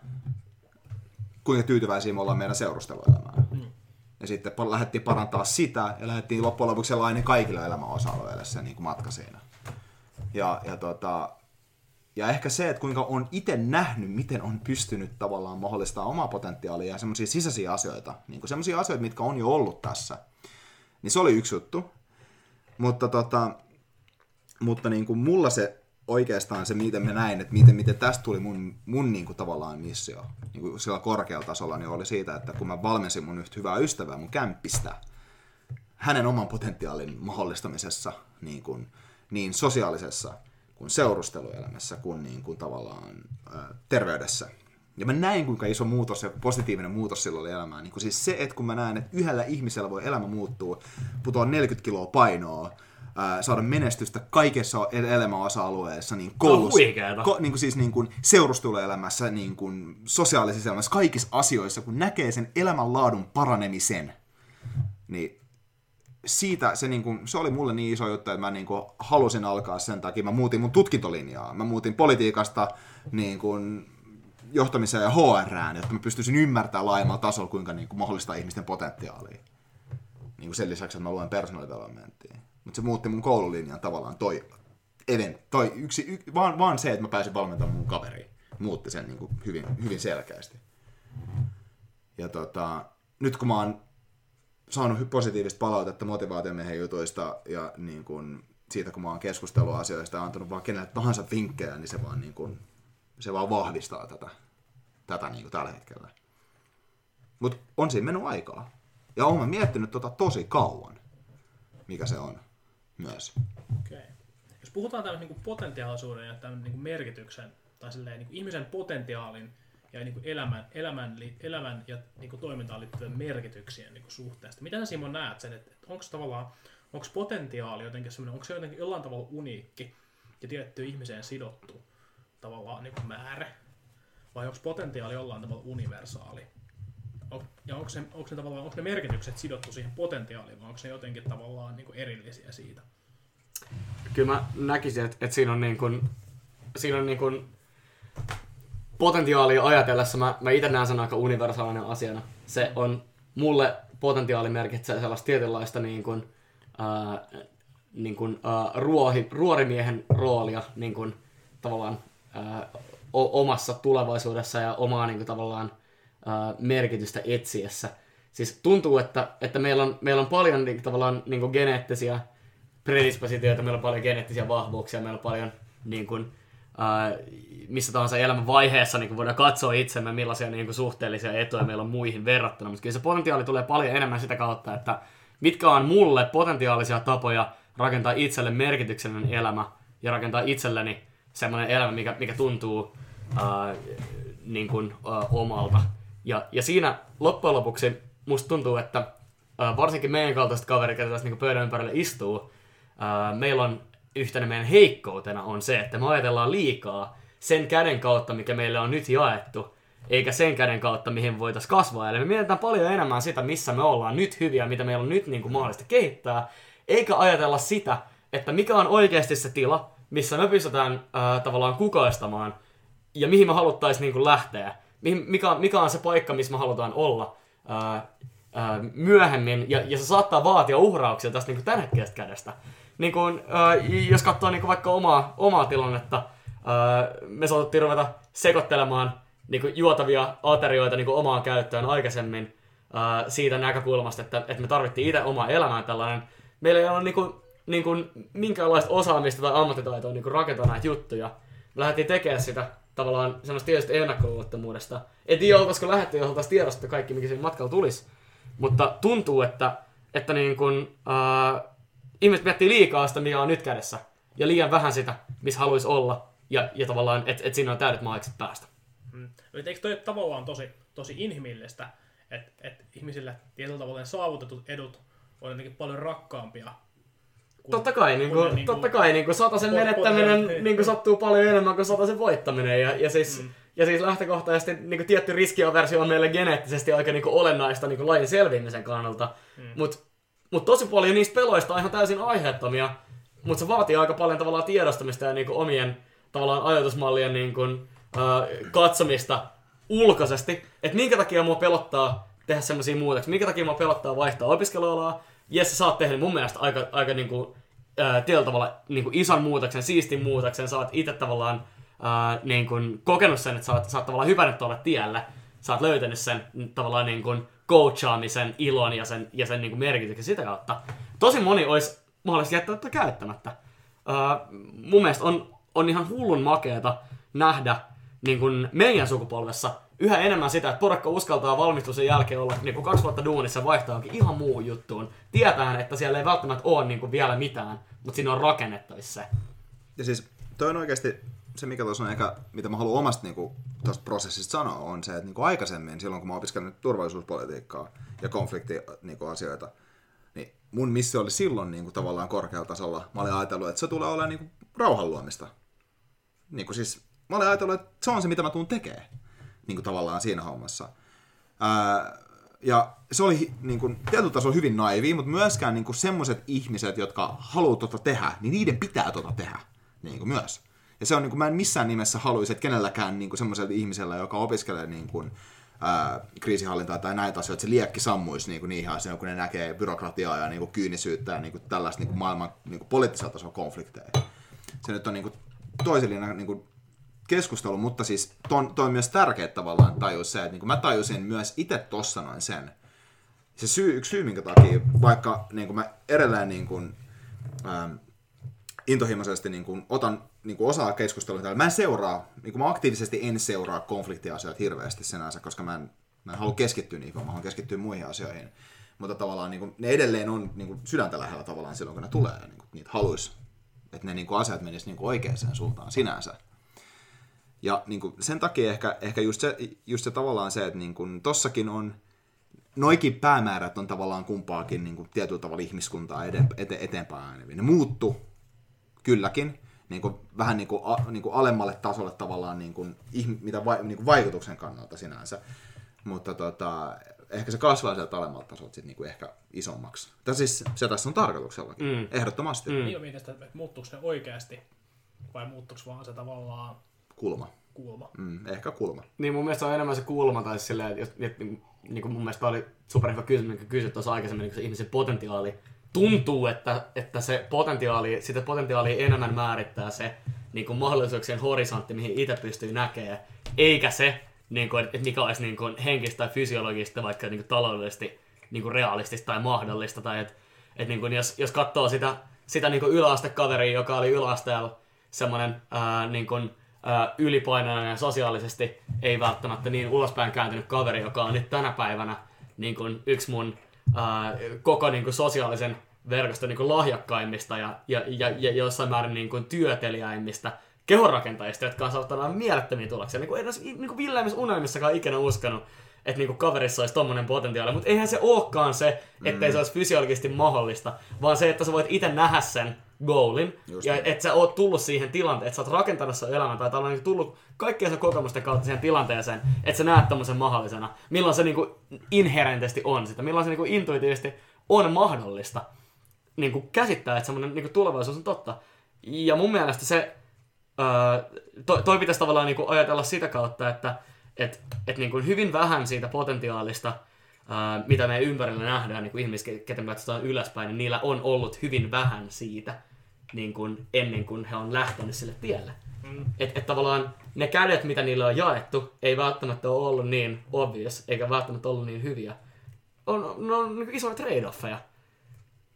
kuinka tyytyväisiä me ollaan meidän seurusteluelämään. Mm. Ja sitten lähdettiin parantaa sitä ja lähdettiin loppujen lopuksi sellainen kaikille elämän osa-alueille se niin kuin matka siinä. Ja, ja, tota, ja ehkä se, että kuinka on itse nähnyt, miten on pystynyt tavallaan mahdollistamaan omaa potentiaalia ja semmoisia sisäisiä asioita, niin semmoisia asioita, mitkä on jo ollut tässä, niin se oli yksi juttu. Mutta, tota, mutta niin kuin mulla se oikeastaan se, miten mä näin, että miten, miten tästä tuli mun, mun niin kuin tavallaan missio niin kuin sillä korkealla tasolla, niin oli siitä, että kun mä valmensin mun yhtä hyvää ystävää mun kämppistä, hänen oman potentiaalin mahdollistamisessa niin, kuin, niin sosiaalisessa kuin seurusteluelämässä kuin, niin kuin tavallaan ää, terveydessä. Ja mä näin, kuinka iso muutos ja positiivinen muutos sillä oli elämään. Niin kuin siis se, että kun mä näen, että yhdellä ihmisellä voi elämä muuttua, putoa 40 kiloa painoa, ää, saada menestystä kaikessa elämän osa-alueessa, niin koulussa, ko, niin kuin siis niin kuin seurusteluelämässä, niin kuin sosiaalisessa elämässä, kaikissa asioissa, kun näkee sen elämänlaadun paranemisen, niin siitä se, niin kuin, se oli mulle niin iso juttu, että mä niin kuin, halusin alkaa sen takia. Mä muutin mun tutkintolinjaa. Mä muutin politiikasta niin kuin, johtamiseen ja HRään, jotta mä pystyisin ymmärtämään laajemmalla tasolla, kuinka niin kuin, mahdollistaa ihmisten potentiaalia. Niin kuin sen lisäksi, että mä luen personal. Mutta se muutti mun koululinjan tavallaan toi event, toi yksi, y, vaan, vaan se, että mä pääsin valmentamaan mun kaveriin, muutti sen niin kuin hyvin, hyvin selkeästi. Ja tota, nyt kun mä oon saanut positiivista palautetta motivaatiomiehen jutuista ja niin kuin, siitä, kun mä oon keskustellut asioista ja antanut vaan kenelle tahansa vinkkejä, niin se vaan, niin kuin, se vaan vahvistaa tätä, tätä niin kuin tällä hetkellä. Mutta on siinä mennyt aikaa. Ja oon mä miettinyt tota tosi kauan, mikä se on myös. Okei. Okay. Jos puhutaan tämmöisen niin potentiaalisuuden ja tämän niin merkityksen, tai silleen, niin ihmisen potentiaalin ja niin kuin elämän, elämän, elämän ja niin kuin toimintaan liittyvien merkityksien niin kuin suhteesta. Mitä sä Simon näet sen, että, että onko tavallaan, onko potentiaali jotenkin semmoinen, onko se jotenkin jollain tavalla uniikki ja tiettyyn ihmiseen sidottu tavallaan niin kuin määrä, vai onko potentiaali jollain tavalla universaali? Ja onko, se, onko, ne tavallaan, onko ne merkitykset sidottu siihen potentiaaliin, vai onko ne jotenkin tavallaan niin kuin erillisiä siitä? Kyllä mä näkisin, että, että siinä on niin kuin, siinä on niin kuin potentiaalia ajatellessa mä, mä itse näen sen aika universaalinen asiana. Se on, mulle potentiaali merkitsee sellaista tietynlaista niin kuin, ää, niin kuin, uh, ruohi, ruorimiehen roolia niin kuin, tavallaan uh, o- omassa tulevaisuudessa ja omaa niin kuin, tavallaan uh, merkitystä etsiessä. Siis tuntuu, että, että meillä, on, meillä on paljon niin, tavallaan niin kuin, geneettisiä predispositioita, meillä on paljon geneettisiä vahvuuksia, meillä on paljon niin kuin, ää, missä tahansa elämän vaiheessa niin voidaan katsoa itsemme, millaisia niin kuin, suhteellisia etuja meillä on muihin verrattuna. Mutta kyllä se potentiaali tulee paljon enemmän sitä kautta, että mitkä on mulle potentiaalisia tapoja rakentaa itselle merkityksellinen elämä ja rakentaa itselleni semmoinen elämä, mikä, mikä tuntuu ää, niin kuin, ää, omalta. Ja, ja siinä loppujen lopuksi musta tuntuu, että ää, varsinkin meidän kaltaiset kaverit, jotka tässä niin pöydän ympärille istuu, ää, meillä on yhtenä meidän heikkoutena on se, että me ajatellaan liikaa sen käden kautta, mikä meille on nyt jaettu, eikä sen käden kautta, mihin voitaisiin kasvaa. Eli me mietitään paljon enemmän sitä, missä me ollaan nyt hyviä, mitä meillä on nyt niin kuin mahdollista kehittää, eikä ajatella sitä, että mikä on oikeasti se tila, missä me pystytään ää, tavallaan kukoistamaan ja mihin me haluttaisiin niin kuin lähteä. Mikä, mikä on se paikka, missä me halutaan olla ää, myöhemmin, ja, ja se saattaa vaatia uhrauksia tästä niin kuin kädestä niin kuin, äh, jos katsoo niin vaikka omaa, omaa tilannetta, äh, me saatettiin ruveta sekoittelemaan niin juotavia aterioita niin omaan käyttöön aikaisemmin äh, siitä näkökulmasta, että, että me tarvittiin itse omaa elämää tällainen. Meillä ei ole niin kuin, niin kuin minkäänlaista osaamista tai ammattitaitoa niin rakentaa näitä juttuja. Me lähdettiin tekemään sitä tavallaan semmoista tietysti ennakkoluulottomuudesta. En tiedä, oltaisiko lähdetty, jos oltaisiin tiedostettu kaikki, mikä siinä matkalla tulisi. Mutta tuntuu, että, että niin kuin, äh, ihmiset miettii liikaa sitä, mikä on nyt kädessä, ja liian vähän sitä, missä haluaisi olla, ja, ja tavallaan, että et siinä on täydet mahdollisuudet päästä. Mm. Eikö toi tavallaan tosi, tosi inhimillistä, että et ihmisille tietyllä tavalla saavutetut edut on jotenkin paljon rakkaampia kun, totta kai, niin kuin, niin kuin, totta kai niin kuin sataisen menettäminen niin kuin sattuu paljon enemmän kuin sataisen voittaminen. Ja, ja, siis, mm. ja siis lähtökohtaisesti niin kuin tietty riskiaversio on meille geneettisesti aika niin kuin olennaista niin kuin lajin selviämisen kannalta. Mm. Mutta mutta tosi paljon niistä peloista on ihan täysin aiheettomia, mutta se vaatii aika paljon tavallaan tiedostamista ja niinku omien tavallaan ajatusmallien niinku, äh, katsomista ulkoisesti. Että minkä takia mua pelottaa tehdä semmoisia muutoksia, minkä takia mua pelottaa vaihtaa opiskelualaa. Jes, sä saat tehdä mun mielestä aika, aika niinku, äh, tietyllä tavalla niinku ison muutoksen, siistin muutoksen. Sä oot itse tavallaan äh, niinku, kokenut sen, että sä oot, sä oot tavallaan hypännyt tuolle tielle. Sä oot löytänyt sen tavallaan niin kuin, coachaamisen ilon ja sen, ja sen niin kuin merkityksen sitä kautta. Tosi moni olisi mahdollisesti jättää tätä käyttämättä. Uh, mun mielestä on, on ihan hullun makeeta nähdä niin kuin meidän sukupolvessa yhä enemmän sitä, että porukka uskaltaa valmistuksen jälkeen olla niin kuin kaksi vuotta duunissa vaihtaa ihan muu juttuun. Tietään, että siellä ei välttämättä ole niin kuin vielä mitään, mutta siinä on rakennettavissa se. Ja siis toi on oikeasti se, mikä tuossa on ehkä, mitä mä haluan omasta niin kuin, prosessista sanoa, on se, että niin kuin aikaisemmin, silloin kun mä opiskelin turvallisuuspolitiikkaa ja konfliktiasioita, niin, niin mun missio oli silloin niin kuin, tavallaan korkealla tasolla. Mä olin ajatellut, että se tulee olemaan niin kuin, rauhan luomista. Niin kuin, siis, mä olin ajatellut, että se on se, mitä mä tuun tekemään niin kuin, tavallaan siinä hommassa. Ää, ja se oli niin kuin, tietyllä tasolla hyvin naivi, mutta myöskään niin semmoiset ihmiset, jotka haluaa tota tehdä, niin niiden pitää tota tehdä niin kuin, myös. Ja se on, niin kuin, mä en missään nimessä haluaisi, että kenelläkään niin semmoisella ihmisellä, joka opiskelee niin kuin, ää, kriisihallintaa tai näitä asioita, että se liekki sammuisi niin kuin niihin asioihin, kun ne näkee byrokratiaa ja niin kuin, kyynisyyttä ja niin kuin, tällaista niin kuin, maailman niin kuin, poliittisella tasolla konflikteja. Se nyt on niin kuin, toisellinen niin kuin, keskustelu, mutta siis toi, toi on myös tärkeä tavallaan tajus se, että niin kuin mä tajusin myös itse tossa noin sen. Se syy, yksi syy, minkä takia, vaikka niin kuin mä edelleen niin kuin, ähm, intohimoisesti niin kuin, otan niin kuin osaa keskustelua. Mä en seuraa, niin kuin mä aktiivisesti en seuraa konfliktiasioita hirveästi senänsä, koska mä en, mä en halua keskittyä niihin, vaan mä haluan keskittyä muihin asioihin. Mutta tavallaan niin kuin, ne edelleen on niin kuin, sydäntä lähellä tavallaan silloin, kun ne tulee. Niin kuin, niitä haluaisi, että ne niin kuin, asiat menisivät niin kuin oikeaan suuntaan sinänsä. Ja niin kuin, sen takia ehkä, ehkä just, se, just se tavallaan se, että niin kuin, tossakin on, noikin päämäärät on tavallaan kumpaakin niin kuin, tietyllä tavalla ihmiskuntaa ete, eteenpäin. Ne muuttu kylläkin, niin kuin, vähän niin kuin, a, niin kuin alemmalle tasolle tavallaan niin kuin, mitä vai, niin kuin vaikutuksen kannalta sinänsä. Mutta tota, ehkä se kasvaa sieltä alemmalta tasolta sitten niin kuin ehkä isommaksi. Tai siis se tässä on tarkoituksellakin, mm. ehdottomasti. Mm. Niin mietin sitä, että muuttuuko se oikeasti vai muuttuuko vaan se tavallaan... Kulma. Kulma. Mm, ehkä kulma. Niin mun mielestä on enemmän se kulma, tai silleen, että, että niin kuin mun mielestä oli super hyvä kysymys, minkä kysyt tuossa aikaisemmin, niin se ihmisen potentiaali tuntuu, että, että se potentiaali, sitä potentiaalia enemmän määrittää se niin kuin mahdollisuuksien horisontti, mihin itse pystyy näkemään, eikä se, niin kuin, että mikä olisi niin kuin henkistä tai fysiologista, vaikka niin kuin taloudellisesti niin kuin realistista tai mahdollista, tai että, että niin kuin jos, jos katsoo sitä, sitä niin kuin yläastekaveria, joka oli yläasteella semmoinen ää, niin kuin, ää, ylipainoinen ja sosiaalisesti ei välttämättä niin ulospäin kääntynyt kaveri, joka on nyt tänä päivänä niin kuin yksi mun ää, koko niin kuin sosiaalisen verkoston niin kuin lahjakkaimmista ja, ja, ja, ja jossain määrin niin kuin työteliäimmistä kehonrakentajista, jotka on saattanut mielettömiä tuloksia. Niin kuin edes niin kuin Villeimmissä unelmissakaan ikinä uskonut, että niinku kaverissa olisi tommonen potentiaali, mutta eihän se olekaan se, ettei mm. se olisi fysiologisesti mahdollista, vaan se, että sä voit itse nähdä sen goalin, Just ja että sä oot tullut siihen tilanteeseen, että sä oot rakentanut sen elämän, tai tavallaan niinku tullut kaikkien sen kokemusten kautta siihen tilanteeseen, että sä näet tommosen mahdollisena, milloin se niinku inherentesti on sitä, milloin se niinku intuitiivisesti on mahdollista niinku käsittää, että semmoinen niinku tulevaisuus on totta. Ja mun mielestä se, öö, toi, toi pitäisi tavallaan niinku ajatella sitä kautta, että et niin kuin hyvin vähän siitä potentiaalista, ää, mitä me ympärillä nähdään niin kuin ihmiset, ketä me katsotaan ylöspäin, niin niillä on ollut hyvin vähän siitä niin kuin ennen kuin he on lähtenyt sille tielle. Mm. Että et tavallaan ne kädet, mitä niille on jaettu, ei välttämättä ole ollut niin obvious, eikä välttämättä ollut niin hyviä. On, ne on niin isoja trade-offeja.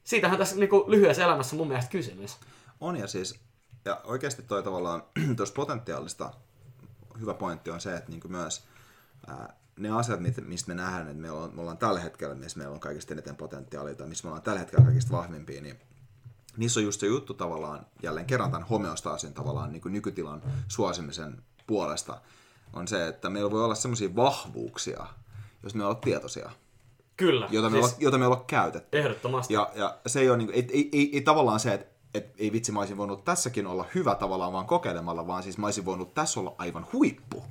Siitähän tässä niin kuin, lyhyessä elämässä mun mielestä kysymys. On ja siis, ja oikeasti toi tavallaan tuosta potentiaalista hyvä pointti on se, että niin myös ää, ne asiat, mistä me nähdään, että me ollaan, me ollaan tällä hetkellä, missä meillä on kaikista eniten potentiaalia, tai missä me ollaan tällä hetkellä kaikista vahvimpia, niin niissä on just se juttu tavallaan, jälleen kerran tämän homeostaasin tavallaan niin kuin nykytilan suosimisen puolesta, on se, että meillä voi olla sellaisia vahvuuksia, jos me ollaan tietoisia. Kyllä. Jota me, siis olla, jota me ollaan käytetty. Ehdottomasti. Ja, ja se ei ole, niin kuin, ei, ei, ei, ei, tavallaan se, että et ei vitsi, mä olisin voinut tässäkin olla hyvä tavallaan vaan kokeilemalla, vaan siis mä olisin voinut tässä olla aivan huippu.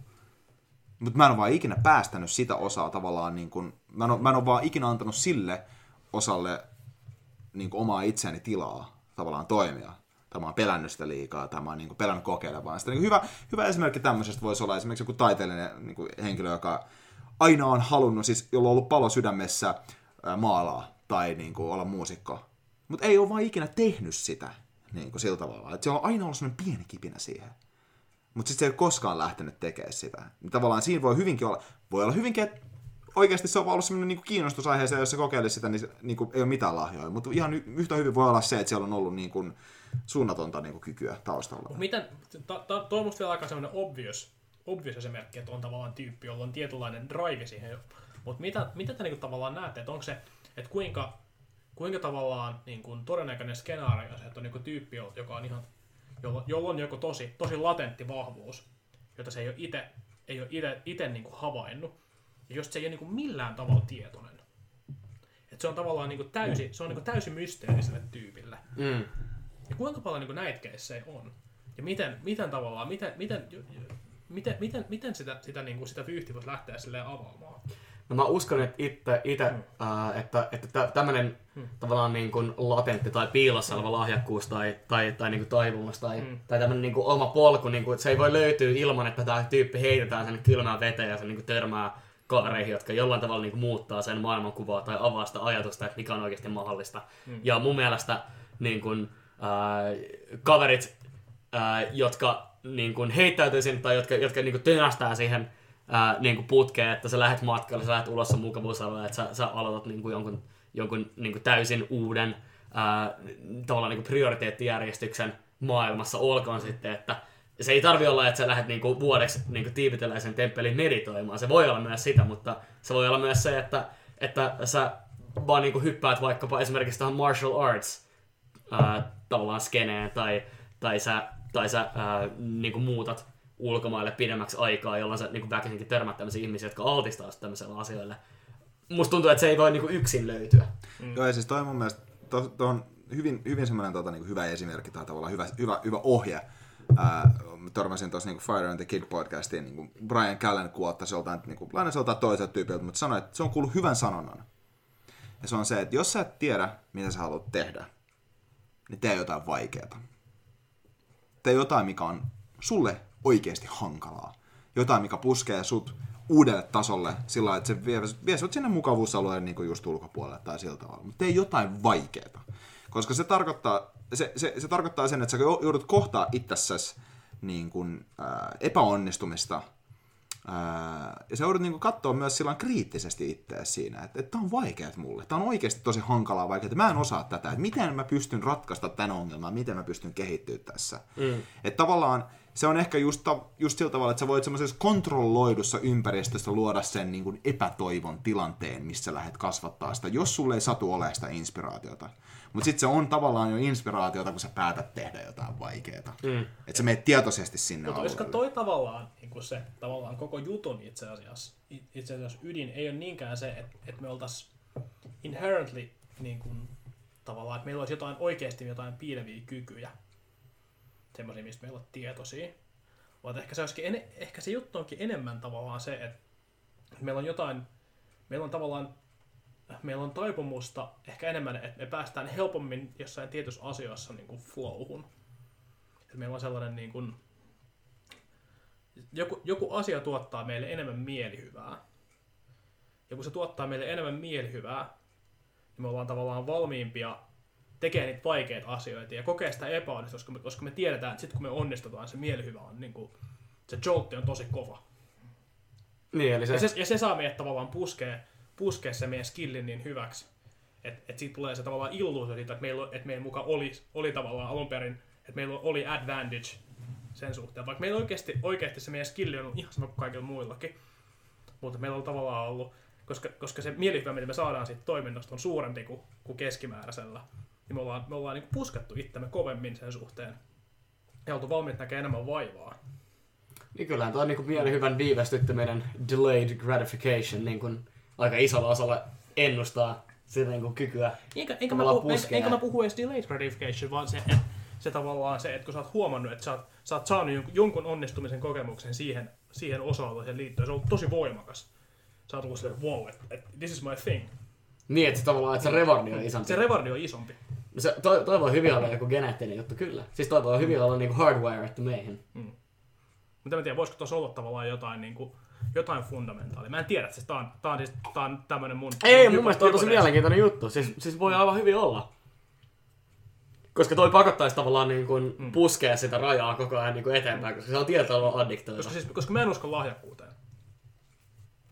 Mutta mä en ole vaan ikinä päästänyt sitä osaa tavallaan, niin kun, mä, en ole, mä en ole vaan ikinä antanut sille osalle niin omaa itseäni tilaa tavallaan toimia. Tai mä oon pelännyt sitä liikaa, tai mä oon niin pelännyt kokeilemaan sitä. Niin hyvä, hyvä esimerkki tämmöisestä voisi olla esimerkiksi joku taiteellinen niin henkilö, joka aina on halunnut, siis jolla on ollut palo sydämessä maalaa tai niin kuin, olla muusikko mutta ei ole vaan ikinä tehnyt sitä niin kuin sillä tavalla. Että se on aina ollut sellainen pieni kipinä siihen. Mutta sitten se ei ole koskaan lähtenyt tekemään sitä. Niin tavallaan siinä voi hyvinkin olla, voi olla hyvinkin, että oikeasti se on ollut sellainen niin kiinnostusaiheeseen, jos se kokeilisi sitä, niin, se, niin kuin, ei ole mitään lahjoja. Mutta ihan yhtä hyvin voi olla se, että siellä on ollut niin kuin, suunnatonta niin kuin, kykyä taustalla. Miten, tuo on musta vielä aika sellainen obvious, obvious esimerkki, että on tavallaan tyyppi, jolla on tietynlainen drive siihen. Mutta mitä, mitä te niin tavallaan näette, että onko se, että kuinka kuinka tavallaan niin kuin todennäköinen skenaario se, että on niin kuin tyyppi, joka on ihan, jolla, jolla on joku tosi, tosi latentti vahvuus, jota se ei ole itse ei ole niin havainnut, jos se ei ole niin kuin millään tavalla tietoinen. Et se on tavallaan niin kuin täysi, se on niin kuin täysin mysteeriselle tyypille. Mm. Ja kuinka paljon niin kuin näitä keissejä on? Ja miten, miten tavallaan, miten, miten, miten, miten, miten sitä, sitä, niin kuin sitä vyyhtiä voisi lähteä silleen avaamaan? No mä uskon, että itse, ite, mm. äh, että, että tämmöinen mm. tavallaan niin kuin latentti tai piilossa oleva lahjakkuus tai, tai, tai niin kuin taipumus tai, mm. tai tämmöinen niin kuin oma polku, niin kuin, että se ei voi löytyä ilman, että tämä tyyppi heitetään sen kylmään veteen ja se niin kuin törmää kavereihin, jotka jollain tavalla niin kuin muuttaa sen maailmankuvaa tai avaa sitä ajatusta, että mikä on oikeasti mahdollista. Mm. Ja mun mielestä niin kuin, äh, kaverit, äh, jotka niin kuin heittäytyy sinne tai jotka, jotka niin kuin tönästää siihen ää, niin kuin putkeen, että sä lähdet matkalle, sä lähdet ulos sun mukavuusalueelle, että sä, sä aloitat niin kuin jonkun, jonkun niin kuin täysin uuden ää, tavallaan niin kuin prioriteettijärjestyksen maailmassa, olkoon sitten, että se ei tarvi olla, että sä lähdet niinku vuodeksi niinku tiibetiläisen temppelin meditoimaan. Se voi olla myös sitä, mutta se voi olla myös se, että, että sä vaan niinku hyppäät vaikkapa esimerkiksi tähän martial arts ää, tavallaan skeneen tai, tai sä, tai sä ää, niinku muutat ulkomaille pidemmäksi aikaa, jolloin sä niin väkisinkin törmät tämmöisiä ihmisiä, jotka altistaa tämmöiselle asioille. Musta tuntuu, että se ei voi niin kuin yksin löytyä. Mm. Joo, ja siis toi mun mielestä to, to on hyvin, hyvin semmoinen tota, niin hyvä esimerkki tai tavallaan hyvä, hyvä, hyvä ohje. Ää, törmäsin tuossa niin Fire and the Kid podcastiin, niin kuin Brian Callen kuottasi joltain, niin kuin, lainasi joltain toiselta tyypiltä, mutta sanoi, että se on kuullut hyvän sanonnan. Ja se on se, että jos sä et tiedä, mitä sä haluat tehdä, niin tee jotain vaikeaa. Tee jotain, mikä on sulle oikeasti hankalaa. Jotain, mikä puskee sut uudelle tasolle sillä lailla, että se vie, vie sut sinne mukavuusalueen niin kuin just ulkopuolelle tai sillä tavalla. Mutta tee jotain vaikeaa. Koska se tarkoittaa, se, se, se tarkoittaa sen, että sä joudut kohtaa itsessäsi niin kuin, ää, epäonnistumista – Ää, ja sä joudut niinku katsoa myös silloin kriittisesti itseä siinä, että, että tämä on vaikeat mulle. Tämä on oikeasti tosi hankalaa vaikeaa, että mä en osaa tätä. Että miten mä pystyn ratkaista tämän ongelman, miten mä pystyn kehittyä tässä. Mm. Että tavallaan se on ehkä just, just sillä tavalla, että sä voit semmoisessa kontrolloidussa ympäristössä luoda sen niin kuin epätoivon tilanteen, missä lähdet kasvattaa sitä, jos sulle ei satu ole sitä inspiraatiota. Mutta sitten se on tavallaan jo inspiraatiota, kun sä päätät tehdä jotain vaikeaa. Mm. Että sä menet tietoisesti sinne Mutta koska toi tavallaan niin se tavallaan koko jutun itse asiassa, itse asiassa ydin ei ole niinkään se, että, että me oltaisiin inherently niin kuin, tavallaan, että meillä olisi jotain oikeasti jotain piileviä kykyjä, semmoisia, mistä meillä on tietoisia. Vaan ehkä se, olisikin, en, ehkä se juttu onkin enemmän tavallaan se, että meillä on jotain, meillä on tavallaan meillä on taipumusta ehkä enemmän, että me päästään helpommin jossain tietyissä asioissa niin kuin flowhun. Että meillä on sellainen niin kuin, joku, joku asia tuottaa meille enemmän mielihyvää. Ja kun se tuottaa meille enemmän mielihyvää, niin me ollaan tavallaan valmiimpia tekemään niitä vaikeita asioita ja kokea sitä epäonnistumista, koska me, koska me tiedetään, että sitten kun me onnistutaan, se mielihyvä on niin kuin, se joltti on tosi kova. Niin, eli se... Ja, se, ja se saa meidät tavallaan puskea puskea se meidän skillin niin hyväksi. Että et siitä tulee se tavallaan illuusio siitä, että meillä, että meidän mukaan oli, oli tavallaan alun perin, että meillä oli advantage sen suhteen. Vaikka meillä oikeasti, oikeasti se meidän skilli on ihan sama kuin kaikilla muillakin. Mutta meillä on tavallaan ollut, koska, koska se mielihyvä, mitä me saadaan siitä toiminnasta, on suurempi kuin, kuin keskimääräisellä. Niin me ollaan, me ollaan niin puskettu itsemme kovemmin sen suhteen. Ja oltu valmiit näkemään enemmän vaivaa. Niin kyllähän tuo on niin mielihyvän viivästytty meidän delayed gratification niin kuin aika isolla osalla ennustaa sitä niin kuin kykyä enkä, enkä, mä, puhu, enkä, enkä mä puhu edes delayed gratification, vaan se, että se tavallaan se, että kun sä oot huomannut, että sä oot, sä oot saanut jonkun onnistumisen kokemuksen siihen, siihen osa-alueeseen liittyen, se on tullut tosi voimakas. Sä oot tullut silleen, wow, että et, this is my thing. Niin, että se tavallaan, että se revardi on isompi. Se revardi on isompi. Se, toi, toi voi hyvin olla joku geneettinen juttu, kyllä. Siis toi voi hyvin olla niinku hardwired meihin. Mm. Mutta mä tiedän, voisiko tuossa olla tavallaan jotain niinku, jotain fundamentaalia. Mä en tiedä, siis tää on, tää on, siis, tää on tämmönen mun... Ei, mun mielestä on tosi mielenkiintoinen juttu. Siis, siis voi aivan hyvin olla. Koska toi pakottaisi tavallaan niin kuin mm. puskea sitä rajaa koko ajan niin kuin eteenpäin, koska se on tietyllä addiktoiva. Koska, siis, koska mä en usko lahjakkuuteen.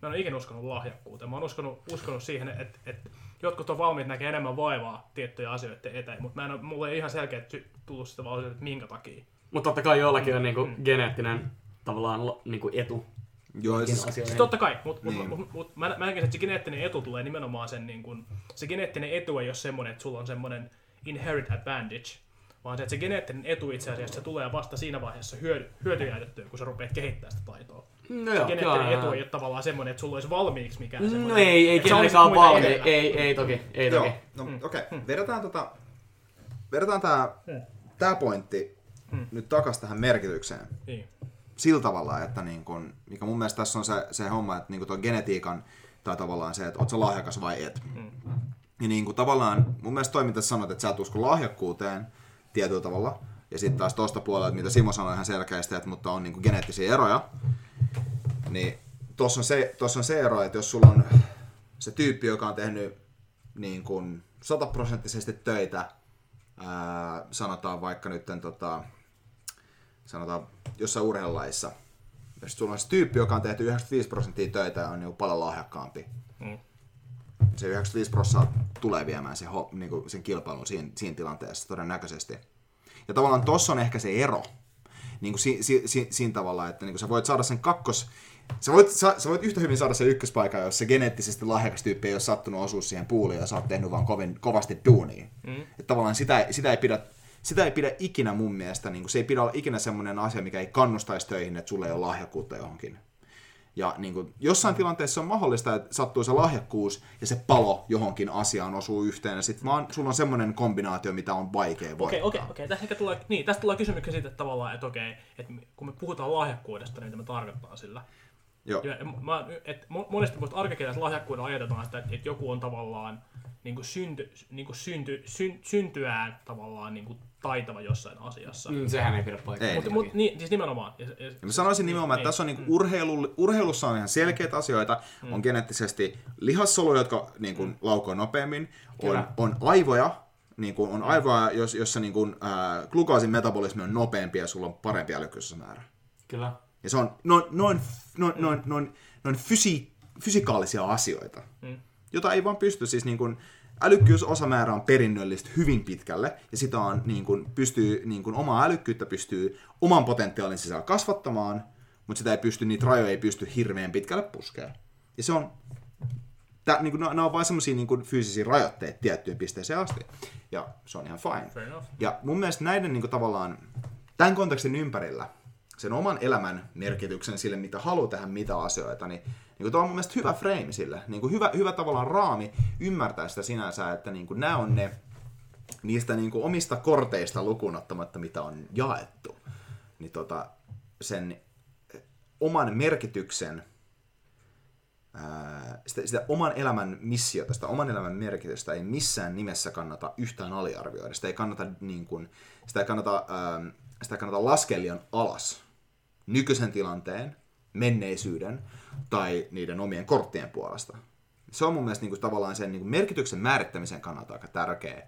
Mä en ole ikinä uskonut lahjakkuuteen. Mä oon uskonut, uskonut siihen, että, että jotkut on valmiit näkee enemmän vaivaa tiettyjä asioita eteen, mutta mä en ole, mulle ei ihan selkeä tullut sitä vaan että minkä takia. Mutta totta kai jollakin on niin kuin mm. geneettinen tavallaan niin kuin etu Joo, siis, siis totta kai, mutta niin. mut, mut, mut, mä, mä näkisin, että se geneettinen etu tulee nimenomaan sen, niin kun, se geneettinen etu ei ole semmoinen, että sulla on semmoinen inherit advantage, vaan se, että se geneettinen etu itse asiassa se tulee vasta siinä vaiheessa hyödy, hyötyjäytettyä, kun sä rupeat kehittämään sitä taitoa. No joo, geneettinen joo, etu ei ole tavallaan semmoinen, että sulla olisi valmiiksi mikään No ei, ei kenenkään valmi. Ei, ei, ei toki, ei toki. Joo, no mm. okei. Okay. Mm. Vedetään, tota, vedetään tää, mm. tää pointti mm. nyt takas tähän merkitykseen. Niin sillä tavalla, että niin kun, mikä mun mielestä tässä on se, se homma, että niin tuo genetiikan tai tavallaan se, että oot sä lahjakas vai et. Mm. Ja niin kuin tavallaan, mun mielestä toiminta sanot, että sä et usko lahjakkuuteen tietyllä tavalla. Ja sitten taas tosta puolelta, mitä Simo sanoi ihan selkeästi, että mutta on niin kuin geneettisiä eroja. Niin tossa on, se, tossa on se ero, että jos sulla on se tyyppi, joka on tehnyt niin kuin sataprosenttisesti töitä, ää, sanotaan vaikka nyt tota, sanotaan jossain urheilulajissa, jos sulla on se tyyppi, joka on tehty 95 prosenttia töitä ja on niin paljon lahjakkaampi, mm. se 95 prosenttia tulee viemään sen, niin kuin sen kilpailun siinä, siinä tilanteessa todennäköisesti. Ja tavallaan tossa on ehkä se ero, niin kuin si, si, si, siinä tavalla, että niin kuin sä voit saada sen kakkos, Sä voit, sä, sä voit yhtä hyvin saada sen ykköspaikan, jos se geneettisesti lahjakas tyyppi ei ole sattunut osua siihen puuliin ja sä oot tehnyt vaan kovin, kovasti duunia. Mm. Että tavallaan sitä, sitä ei pidä sitä ei pidä ikinä mun mielestä, niin kuin, se ei pidä olla ikinä semmoinen asia, mikä ei kannustaisi töihin, että sulle ei ole lahjakkuutta johonkin. Ja niin kuin, jossain tilanteessa on mahdollista, että sattuu se lahjakkuus ja se palo johonkin asiaan osuu yhteen, ja sitten vaan sulla on semmoinen kombinaatio, mitä on vaikea voittaa. Okei, okei, okei. Tästä tulee, niin, tästä tulee kysymys siitä että tavallaan, että okei, että kun me puhutaan lahjakkuudesta, niin mitä me tarkoittaa sillä. Joo. Ja, mä, et, monesti muista arkikirjassa lahjakkuudella ajatellaan sitä, että, että joku on tavallaan niin kuin synty, niin kuin synty, syn, syntyään tavallaan niin kuin taitava jossain asiassa. Mm, sehän ei pidä paikkaa. Ei. Mutta mut, niin, siis nimenomaan. Ja, ja, Ja mä sanoisin nimenomaan, että Ei. tässä on niinku urheilu, urheilussa on ihan selkeitä asioita. On geneettisesti lihassoluja, jotka niinku laukoo nopeammin. On, Kyllä. on aivoja, niinku, on aivoja, jos, jossa niinku, äh, glukaasin metabolismi on nopeampi ja sulla on parempi älykkyysmäärä. Kyllä. Ja se on noin, noin, noin, noin, noin, noin fysi, fysikaalisia asioita, Mm. jota ei vaan pysty. Siis niin kuin, älykkyysosamäärä on perinnöllistä hyvin pitkälle, ja sitä on, niin kuin, pystyy, niin kuin, omaa älykkyyttä pystyy oman potentiaalin sisällä kasvattamaan, mutta sitä ei pysty, niitä rajoja ei pysty hirveän pitkälle puskemaan. Ja se on, tää, niin kuin, nämä on vain semmoisia niin fyysisiä rajoitteita tiettyyn pisteeseen asti. Ja se on ihan fine. Ja mun mielestä näiden niin kuin, tavallaan, tämän kontekstin ympärillä, sen oman elämän merkityksen sille, mitä haluaa tehdä, mitä asioita, niin kuin, tuo on mun mielestä hyvä frame sille. Niin kuin hyvä, hyvä tavallaan raami ymmärtää sitä sinänsä, että niin kuin, nämä on ne niistä niin kuin, omista korteista lukuun ottamatta, mitä on jaettu. Niin tota, sen oman merkityksen ää, sitä, sitä oman elämän missiota, sitä oman elämän merkitystä ei missään nimessä kannata yhtään aliarvioida. Sitä ei kannata, niin kuin, sitä ei kannata, ää, sitä ei kannata laskea liian alas nykyisen tilanteen, menneisyyden tai niiden omien korttien puolesta. Se on mun mielestä niin kuin, tavallaan sen niin kuin, merkityksen määrittämisen kannalta aika tärkeä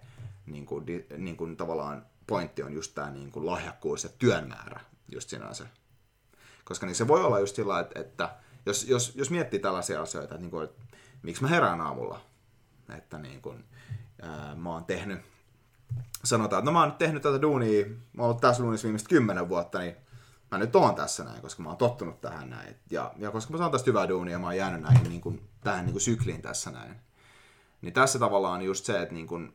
niin kuin, di, niin kuin, tavallaan pointti on just tämä niin kuin, lahjakkuus ja työn määrä just sinänsä. Koska niin se voi olla just sillä, että, että jos, jos, jos miettii tällaisia asioita, että, niin kuin, että miksi mä herään aamulla, että niin kuin, ää, mä oon tehnyt, sanotaan, että no mä oon nyt tehnyt tätä duunia, mä oon ollut tässä duunissa viimeiset kymmenen vuotta, niin mä nyt oon tässä näin, koska mä oon tottunut tähän näin. Ja, ja koska mä saan tästä hyvää duunia ja mä oon jäänyt näihin, niin kuin, tähän niin kuin sykliin tässä näin. Niin tässä tavallaan just se, että niin kuin,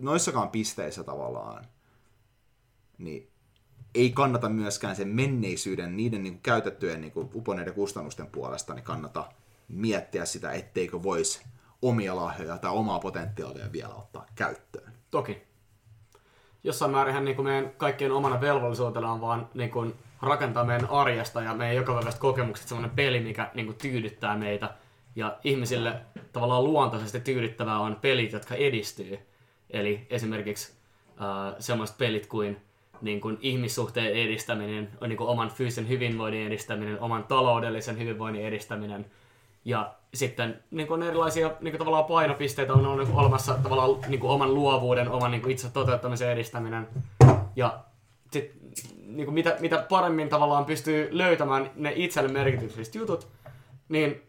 noissakaan pisteissä tavallaan, niin ei kannata myöskään sen menneisyyden, niiden niin kuin käytettyjen niin kuin uponeiden kustannusten puolesta, niin kannata miettiä sitä, etteikö voisi omia lahjoja tai omaa potentiaalia vielä ottaa käyttöön. Toki. Jossain määrin niin meidän kaikkien omana velvollisuutena on vaan niin kuin, rakentaa meidän arjesta ja meidän jokapäiväiset kokemukset semmoinen peli, mikä niin kuin, tyydyttää meitä. Ja ihmisille tavallaan luontaisesti tyydyttävää on pelit, jotka edistyy. Eli esimerkiksi äh, semmoiset pelit kuin, niin kuin ihmissuhteen edistäminen, niin kuin oman fyysisen hyvinvoinnin edistäminen, oman taloudellisen hyvinvoinnin edistäminen. Ja sitten niin kuin erilaisia niin kuin tavallaan painopisteitä on, on olemassa tavallaan niin kuin oman luovuuden, oman niin kuin itse toteuttamisen edistäminen. Ja sit, niin kuin mitä, mitä paremmin tavallaan pystyy löytämään ne itselle merkitykselliset jutut, niin,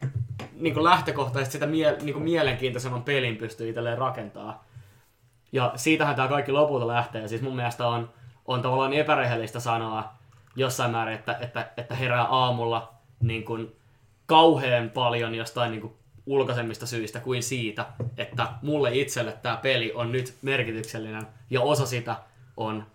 niin kuin lähtökohtaisesti sitä mie, niin kuin mielenkiintoisemman pelin pystyy itselleen rakentaa. Ja siitähän tämä kaikki lopulta lähtee. Siis mun mielestä on, on tavallaan epärehellistä sanoa jossain määrin, että, että, että herää aamulla niin kuin kauhean paljon jostain niin kuin ulkoisemmista syistä kuin siitä, että mulle itselle tämä peli on nyt merkityksellinen ja osa sitä on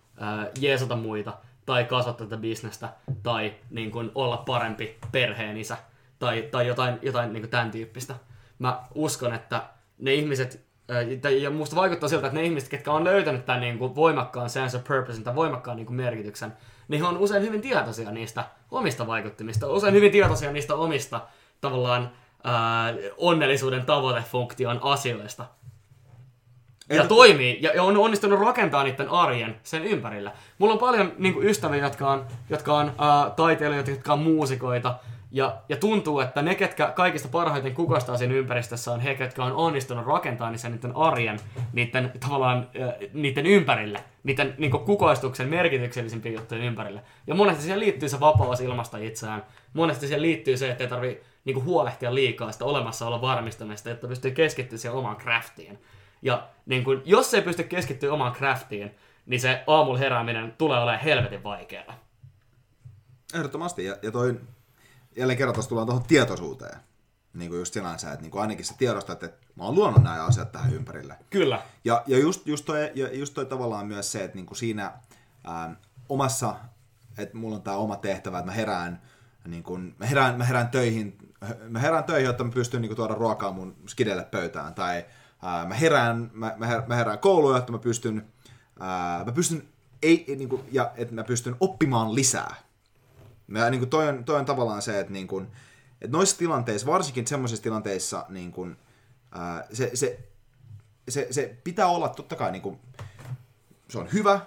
jeesata muita tai kasvattaa tätä bisnestä tai niin kuin, olla parempi perheen isä tai, tai jotain, jotain niin kuin tämän tyyppistä. Mä uskon, että ne ihmiset, ja musta vaikuttaa siltä, että ne ihmiset, ketkä on löytänyt tämän niin kuin voimakkaan sense of purpose, tai voimakkaan niin kuin merkityksen, niin he on usein hyvin tietoisia niistä omista vaikuttimista, usein hyvin tietoisia niistä omista tavallaan ää, onnellisuuden tavoitefunktion asioista. Ja Ehdot- toimii, ja on onnistunut rakentaa niiden arjen sen ympärillä. Mulla on paljon niin kuin, ystäviä, jotka on, jotka on ää, taiteilijoita, jotka on muusikoita, ja, ja tuntuu, että ne, ketkä kaikista parhaiten kukoistaa siinä ympäristössä, on he, ketkä on onnistunut rakentamaan niin sen niiden arjen, niiden, tavallaan, niiden ympärille, niiden niin kuin, kukoistuksen merkityksellisimpiä juttujen ympärille. Ja monesti siihen liittyy se vapaus ilmasta itseään. Monesti siihen liittyy se, että ei tarvi niin huolehtia liikaa sitä olemassaolon varmistamista, jotta pystyy keskittymään siihen omaan craftiin. Ja niin kun, jos ei pysty keskittyä omaan craftiin, niin se aamulla herääminen tulee olemaan helvetin vaikeaa. Ehdottomasti. Ja, ja toi, jälleen kerran tuossa tullaan tuohon tietoisuuteen. Niin kuin just sinänsä, että niin kuin ainakin sä tiedostat, että mä oon luonut nämä asiat tähän ympärille. Kyllä. Ja, ja just, just, toi, ja just toi tavallaan myös se, että niinku siinä ää, omassa, että mulla on tämä oma tehtävä, että mä herään, niin kun, mä herään, mä herään töihin, mä herään töihin, jotta mä pystyn niinku tuoda ruokaa mun skidelle pöytään, tai mä herään, mä, mä, her, mä herään kouluun, jotta mä pystyn, mä pystyn, ei, ei, niinku, ja että mä pystyn oppimaan lisää. Mä, niin kuin toi, on, toi on tavallaan se, että, niin kuin, että noissa tilanteissa, varsinkin semmoisissa tilanteissa, niin kuin, ää, se, se, se, se pitää olla totta kai, niin kuin, se on hyvä,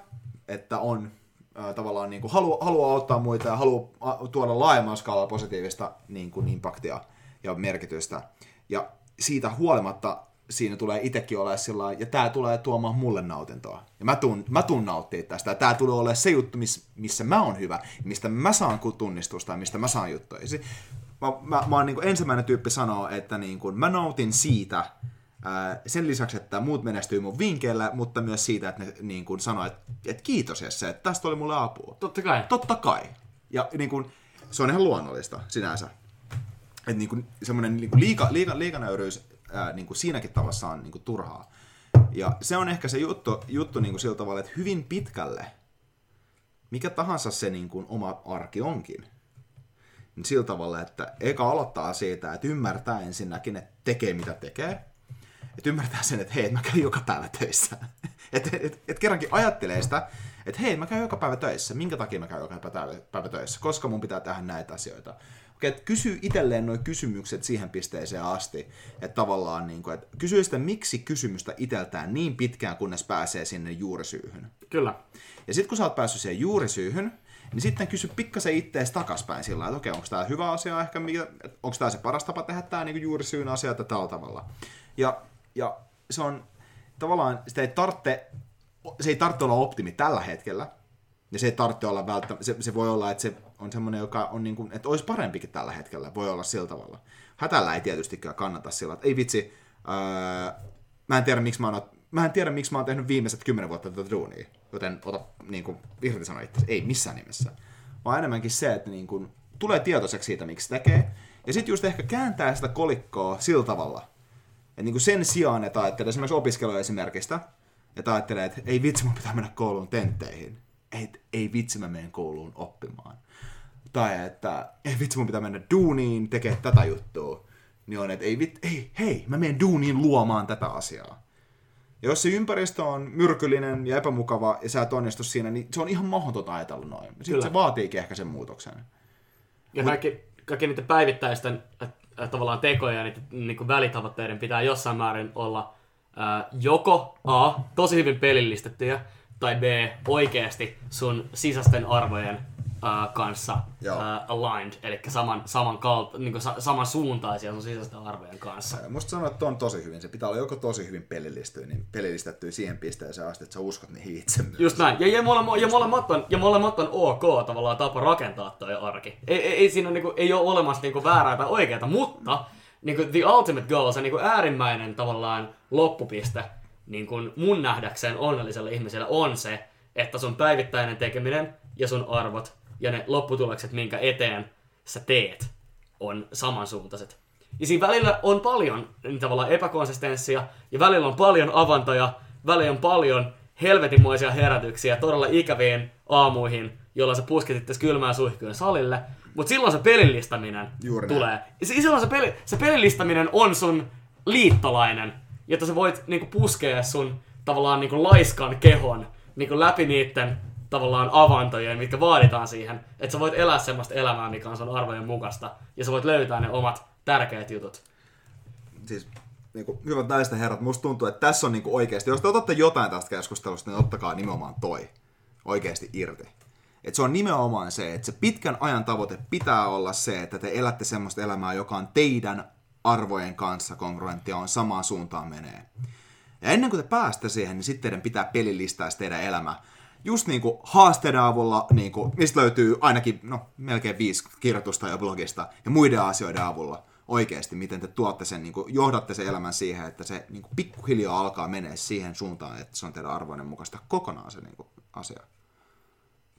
että on ää, tavallaan niin kuin haluaa, haluaa auttaa muita ja haluaa tuoda laajemmalla skaalalla positiivista niin kuin impaktia ja merkitystä. Ja siitä huolimatta siinä tulee itsekin olemaan sillä ja tämä tulee tuomaan mulle nautintoa. Ja mä tuun, mä tuun nauttia tästä. Tämä tulee olemaan se juttu, miss, missä mä oon hyvä, mistä mä saan tunnistusta ja mistä mä saan juttuja. Mä, mä, mä oon niin kuin ensimmäinen tyyppi sanoa, että niin kuin mä nautin siitä, ää, sen lisäksi, että muut menestyy mun vinkeillä, mutta myös siitä, että ne niin kuin sanoo, että, että kiitos Jesse, että tästä oli mulle apua. Totta kai. Totta kai. Ja niin kuin, se on ihan luonnollista sinänsä. Että niin kuin, semmoinen niin kuin liika, liika, liikanöyryys ää, niin kuin siinäkin tavassa on niin kuin turhaa. Ja se on ehkä se juttu, juttu niin kuin sillä tavalla, että hyvin pitkälle, mikä tahansa se niin kuin oma arki onkin, niin sillä tavalla, että eka aloittaa siitä, että ymmärtää ensinnäkin, että tekee mitä tekee, että ymmärtää sen, että hei, mä käyn joka päivä töissä. että et, et kerrankin ajattelee sitä, että hei, mä käyn joka päivä töissä. Minkä takia mä käyn joka päivä, päivä töissä? Koska mun pitää tehdä näitä asioita. Että kysyy itselleen nuo kysymykset siihen pisteeseen asti, että tavallaan niin kuin, että kysyy sitä miksi kysymystä iteltään niin pitkään, kunnes pääsee sinne juurisyyhyn. Kyllä. Ja sitten kun sä oot päässyt siihen juurisyyhyn, niin sitten kysy pikkasen ittees takaspäin sillä että okei, onko tämä hyvä asia ehkä, onko tämä se paras tapa tehdä tämä niin juurisyyn asia että tällä tavalla. Ja, ja se on tavallaan, sitä ei tarvitse, se ei tarvitse olla optimi tällä hetkellä, ja se ei tarvitse olla välttämättä, se, se voi olla, että se on semmoinen, joka on niin kuin, että olisi parempikin tällä hetkellä, voi olla sillä tavalla. Hätällä ei tietystikään kannata sillä, että ei vitsi, öö, mä en tiedä miksi mä oon, mä en tiedä miksi mä oon tehnyt viimeiset kymmenen vuotta tätä duunia, joten ota niin kuin irti sanoa itse, ei missään nimessä. Vaan enemmänkin se, että niin kuin, tulee tietoiseksi siitä, miksi tekee, ja sitten just ehkä kääntää sitä kolikkoa sillä tavalla, että niin kuin sen sijaan, että ajattelee esimerkiksi opiskeluesimerkistä, että ajattelee, että ei vitsi, mun pitää mennä kouluun tentteihin. Ei, ei vitsi, mä menen kouluun oppimaan. Tai että ei vitsi, mun pitää mennä duuniin tekemään tätä juttua. Niin on, että ei, vit, ei hei, mä menen duuniin luomaan tätä asiaa. Ja jos se ympäristö on myrkyllinen ja epämukava ja sä et onnistu siinä, niin se on ihan mahdotonta ajatella noin. Sitten Kyllä. se vaatiikin ehkä sen muutoksen. Ja kaikki, kaikki niiden päivittäisten äh, äh, tavallaan tekoja ja niiden niin välitavoitteiden pitää jossain määrin olla äh, joko A, tosi hyvin pelillistettyjä, tai B, oikeasti sun sisäisten arvojen äh, kanssa Joo. äh, aligned, eli saman, saman, kalt, niin sa, saman suuntaisia sun sisäisten arvojen kanssa. Ja Musta sanoa, että on tosi hyvin. Se pitää olla joko tosi hyvin pelillistetty, niin pelillistetty siihen pisteeseen asti, että sä uskot niihin itse myös. Just näin. Ja, ja, molemmat, ja, molemmat on, ja molemmat on ok tavallaan tapa rakentaa toi arki. Ei, ei, ei siinä niinku, ei ole olemassa niinku väärää tai oikeaa, mutta niinku, the ultimate goal, se niinku äärimmäinen tavallaan loppupiste niinku, mun nähdäkseen onnelliselle ihmiselle on se, että sun päivittäinen tekeminen ja sun arvot ja ne lopputulokset, minkä eteen sä teet, on samansuuntaiset. Ja siinä välillä on paljon niin tavallaan epäkonsistenssia, ja välillä on paljon avantoja, välillä on paljon helvetinmoisia herätyksiä todella ikäviin aamuihin, jolloin sä pusket itse kylmään suihkujen salille. Mutta silloin se pelillistäminen Juuri näin. tulee. Ja si- silloin se, peli, se pelillistäminen on sun liittolainen, jotta sä voit niinku puskea sun tavallaan niinku laiskan kehon niinku läpi niiden tavallaan avantojen, mitkä vaaditaan siihen, että sä voit elää semmoista elämää, mikä on sun arvojen mukaista, ja sä voit löytää ne omat tärkeät jutut. siis niin kuin, hyvät naiset ja herrat, musta tuntuu, että tässä on niin kuin oikeasti, jos te otatte jotain tästä keskustelusta, niin ottakaa nimenomaan toi oikeasti irti. Et se on nimenomaan se, että se pitkän ajan tavoite pitää olla se, että te elätte semmoista elämää, joka on teidän arvojen kanssa kongruenttia, on samaan suuntaan menee. Ja ennen kuin te päästä siihen, niin sitten teidän pitää pelillistää teidän elämä. Just niin kuin haasteiden avulla, niin kuin, mistä löytyy ainakin no, melkein viisi kirjoitusta ja blogista, ja muiden asioiden avulla oikeasti, miten te tuotte sen, niin kuin, johdatte sen elämän siihen, että se niin kuin, pikkuhiljaa alkaa menee siihen suuntaan, että se on teidän arvoinen mukaista kokonaan se niin kuin, asia.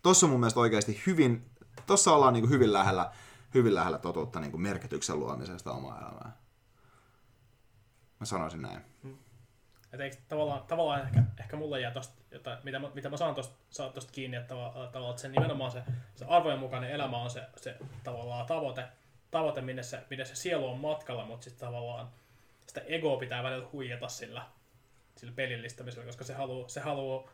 Tossa on mun mielestä oikeasti hyvin, tossa ollaan niin kuin, hyvin lähellä, hyvin lähellä totuutta niin kuin, merkityksen luomisesta omaa elämää. Mä sanoisin näin. Et eikö tavallaan, tavallaan ehkä, ehkä mulle jää tosta, jota, mitä, mä, mitä mä saan tosta, saan tosta kiinni, että tavallaan, että se nimenomaan se, se arvojen mukainen elämä on se, se tavallaan tavoite, tavoite minne, se, minne se sielu on matkalla, mutta sitten tavallaan sitä egoa pitää välillä huijata sillä, sillä pelillistämisellä, koska se haluaa, se haluaa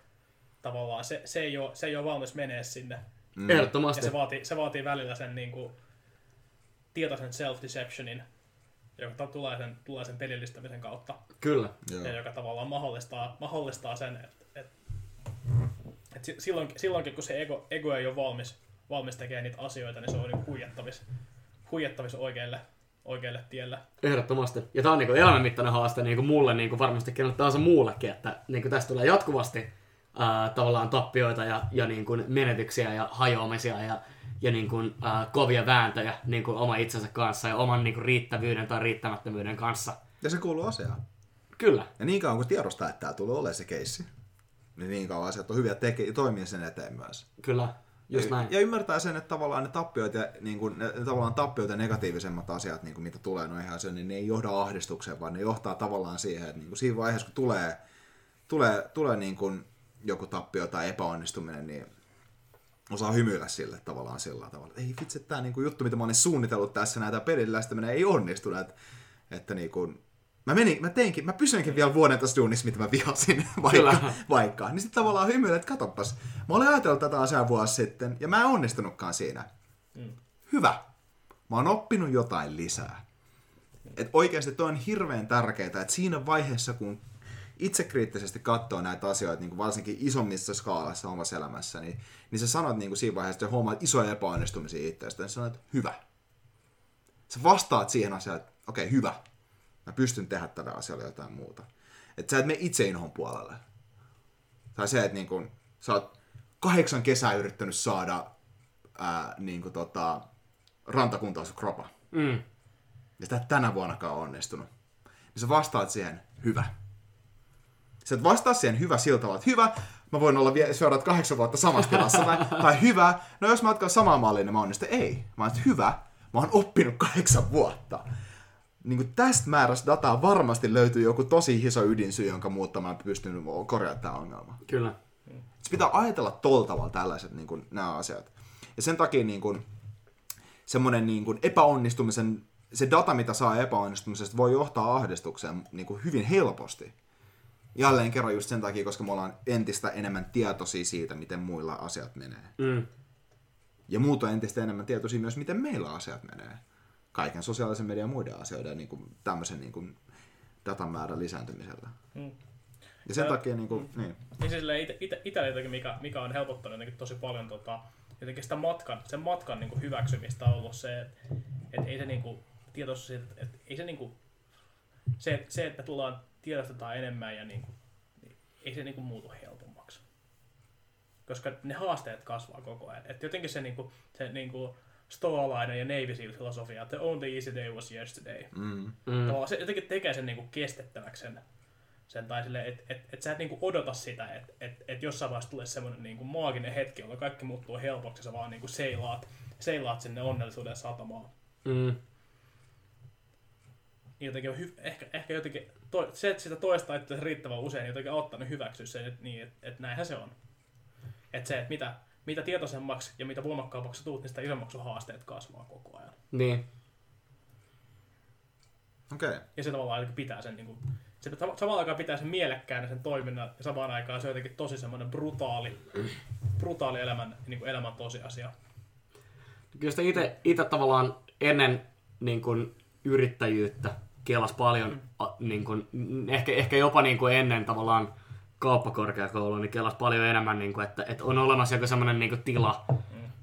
tavallaan, se, se, ei ole, se ei ole valmis menee sinne. Mm. Ja Ehdottomasti. se vaatii, se vaatii välillä sen niin kuin, tietoisen self-deceptionin, joka tulee sen, tulee sen pelillistämisen kautta Kyllä. Joo. ja joka tavallaan mahdollistaa, mahdollistaa sen, että et, Et si- silloin, silloinkin, kun se ego, ego ei ole valmis, valmis tekemään niitä asioita, niin se on niin huijattavissa, huijattavissa oikealle, oikealle tielle. Ehdottomasti. Ja tämä on niinku elämänmittainen haaste niinku mulle niinku varmasti kenelle tahansa muullekin, että niinku tästä tulee jatkuvasti tavallaan tappioita ja, ja niinku menetyksiä ja hajoamisia ja, ja niinku, ää, kovia vääntöjä niinku oma itsensä kanssa ja oman niinku riittävyyden tai riittämättömyyden kanssa. Ja se kuuluu asiaan. Kyllä. Ja niin kauan kun tiedostaa, että tämä tulee olemaan se keissi, niin niin kauan asiat on hyviä teke- toimia sen eteen myös. Kyllä. Just näin. Ja ymmärtää sen, että tavallaan ne tappiot ja, niin kuin, ne tavallaan tappiot ja negatiivisemmat asiat, niin kuin, mitä tulee noihin asioihin, niin ne ei johda ahdistukseen, vaan ne johtaa tavallaan siihen, että niin kuin siinä vaiheessa, kun tulee, tulee, tulee niin kuin joku tappio tai epäonnistuminen, niin osaa hymyillä sille tavallaan sillä tavalla, että ei vitsi, tämä niin kuin juttu, mitä mä olin suunnitellut tässä, näitä pelillästäminen ei onnistunut, että, että niin kuin, Mä, menin, mä teinkin, mä pysyinkin vielä vuoden tässä duunissa, mitä mä vihasin, vaikka, Kyllä. vaikka. Niin sitten tavallaan hymyilet, että katoppas, mä olin ajatellut tätä asiaa vuosi sitten, ja mä en onnistunutkaan siinä. Mm. Hyvä. Mä oon oppinut jotain lisää. Et oikeasti toi on hirveän tärkeää, että siinä vaiheessa, kun itsekriittisesti katsoo näitä asioita, niin kuin varsinkin isommissa skaalassa omassa elämässä, niin, niin sä sanot niin kuin siinä vaiheessa, että huomaat isoja epäonnistumisia itsestä, niin sä sanot, että hyvä. Sä vastaat siihen asiaan, että okei, okay, hyvä. Mä pystyn tehdä tällä asialla jotain muuta. Että sä et mene itse inhon puolelle. Tai se, että niin kun, sä oot kahdeksan kesää yrittänyt saada ää, niin kuin tota, rantakuntaus kropa. Mm. Ja sitä tänä vuonnakaan onnistunut. Niin sä vastaat siihen hyvä. Sä et vastaa siihen hyvä sillä tavalla, että hyvä, mä voin olla vielä seuraavat kahdeksan vuotta samassa tilassa. tai, tai hyvä, no jos mä jatkan samaa mallia, niin mä onnistun. Ei, mä oon, hyvä, mä oon oppinut kahdeksan vuotta. Niin kuin tästä määrästä dataa varmasti löytyy joku tosi iso ydinsyy, jonka muuttamaan pystynyt korjaamaan tämä ongelma. Kyllä. Se pitää ajatella tol tavalla tällaiset niin kuin, nämä asiat. Ja sen takia niin kuin, semmoinen niin kuin epäonnistumisen, se data, mitä saa epäonnistumisesta, voi johtaa ahdistukseen niin kuin hyvin helposti. Jälleen kerran just sen takia, koska me ollaan entistä enemmän tietoisia siitä, miten muilla asiat menee. Mm. Ja muut on entistä enemmän tietoisia myös, miten meillä asiat menee. Kaiken sosiaalisen median ja muiden asioiden ja niin kuin, tämmöisen niin kuin, datan määrän lisääntymisellä. Mm. Ja sen Ja- takia, niin kuin, niin. Niin siis itsellä jotenkin, mikä, mikä on helpottanut jotenkin tosi paljon tota, jotenkin sitä matkan, sen matkan niin kuin hyväksymistä on ollut se, että et ei se niin kuin, tietoisuus siitä, että et ei se niin kuin, se, se, että tullaan tiedostetaan enemmän ja niin kuin, niin ei se niin kuin muutu helpommaksi. Koska ne haasteet kasvaa koko ajan. Et jotenkin se, niin kuin, se niin kuin stoalainen ja Navy Seal filosofia, että the only easy day was yesterday. Mm. Mm. Tavallaan se jotenkin tekee sen niinku kestettäväksi sen, sen tai sille, että et, et sä et niinku odota sitä, että et, et jossain vaiheessa tulee semmoinen niinku maaginen hetki, jolloin kaikki muuttuu helpoksi ja sä vaan niinku seilaat, seilaat sinne onnellisuuden satamaan. Mm. Niin jotenkin hy- ehkä, ehkä jotenkin, to, se, että sitä toistaa itse riittävän usein, niin jotenkin auttaa ne hyväksyä sen, että niin, että et näinhän se on. Että se, että mitä, mitä tietoisemmaksi ja mitä voimakkaammaksi tuut, niin sitä isommaksi sun haasteet kasvaa koko ajan. Niin. Okei. Okay. Ja se tavallaan jotenkin pitää sen, niin kuin, se sam- samaan aikaan pitää sen mielekkäänä sen toiminnan, ja samaan aikaan se on jotenkin tosi semmoinen brutaali, brutaali elämän, niin kuin elämän tosiasia. Kyllä sitä itse, itse tavallaan ennen niin kuin, yrittäjyyttä kelas paljon, a, niin kuin, ehkä, ehkä jopa niin kuin ennen tavallaan kauppakorkeakoulua, niin kelas paljon enemmän, niin kuin, että, että on olemassa joku semmoinen niin kuin, tila,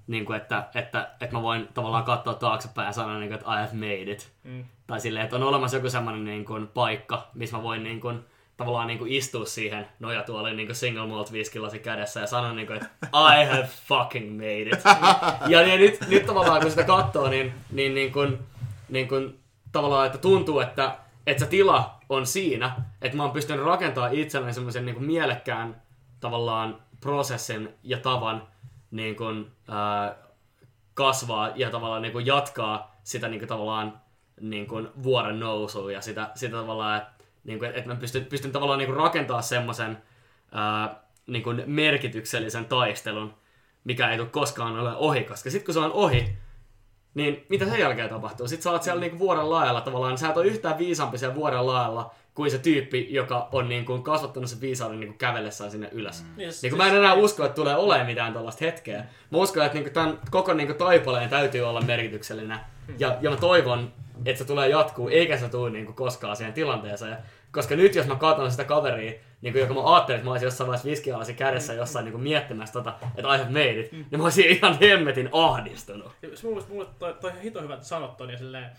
niin kuin, että, että, että mä voin tavallaan katsoa taaksepäin ja sanoa, niin kuin, että I have made it. Mm. Tai silleen, että on olemassa joku semmoinen niin kuin, paikka, missä mä voin niin kuin, tavallaan niin kuin, istua siihen nojatuoliin niin kuin single malt viskilasi kädessä ja sanoa, niin kuin, että I have fucking made it. ja, ja nyt, nyt tavallaan kun sitä katsoo, niin, niin, niin, kuin, niin kuin, tavallaan, että tuntuu, että, että se tila on siinä, että mä oon pystynyt rakentamaan itselleni semmoisen niin mielekkään tavallaan prosessin ja tavan niin kuin, ää, kasvaa ja tavallaan niin kuin jatkaa sitä niin kuin, tavallaan niin kuin, vuoren nousua ja sitä, sitä tavallaan, että, niin kuin, että mä pystyn, pystyn tavallaan niin kuin, rakentaa semmoisen niin merkityksellisen taistelun, mikä ei tule koskaan ole ohi, koska sitten kun se on ohi, niin mitä sen jälkeen tapahtuu? Sitten sä oot siellä niinku vuoren laajalla tavallaan, sä et ole yhtään viisaampi siellä vuoren laajalla kuin se tyyppi, joka on niinku kasvattanut sen viisauden niinku kävellessään sinne ylös. Mm. Yes, Niin mä en enää usko, että tulee olemaan mitään tällaista hetkeä. Mä uskon, että niinku tämän koko niinku taipaleen täytyy olla merkityksellinen. Ja, ja mä toivon, että se tulee jatkuu, eikä se tule niinku koskaan siihen tilanteeseen. Koska nyt jos mä katson sitä kaveria, niin kuin, joka mä ajattelin, että mä olisin jossain vaiheessa viskialasi kädessä jossain niin kuin miettimässä tota, että I have made it, niin mä olisin ihan hemmetin ahdistunut. Ja se mielestä, mulle toi, toi hito hyvä sanottu, niin silleen,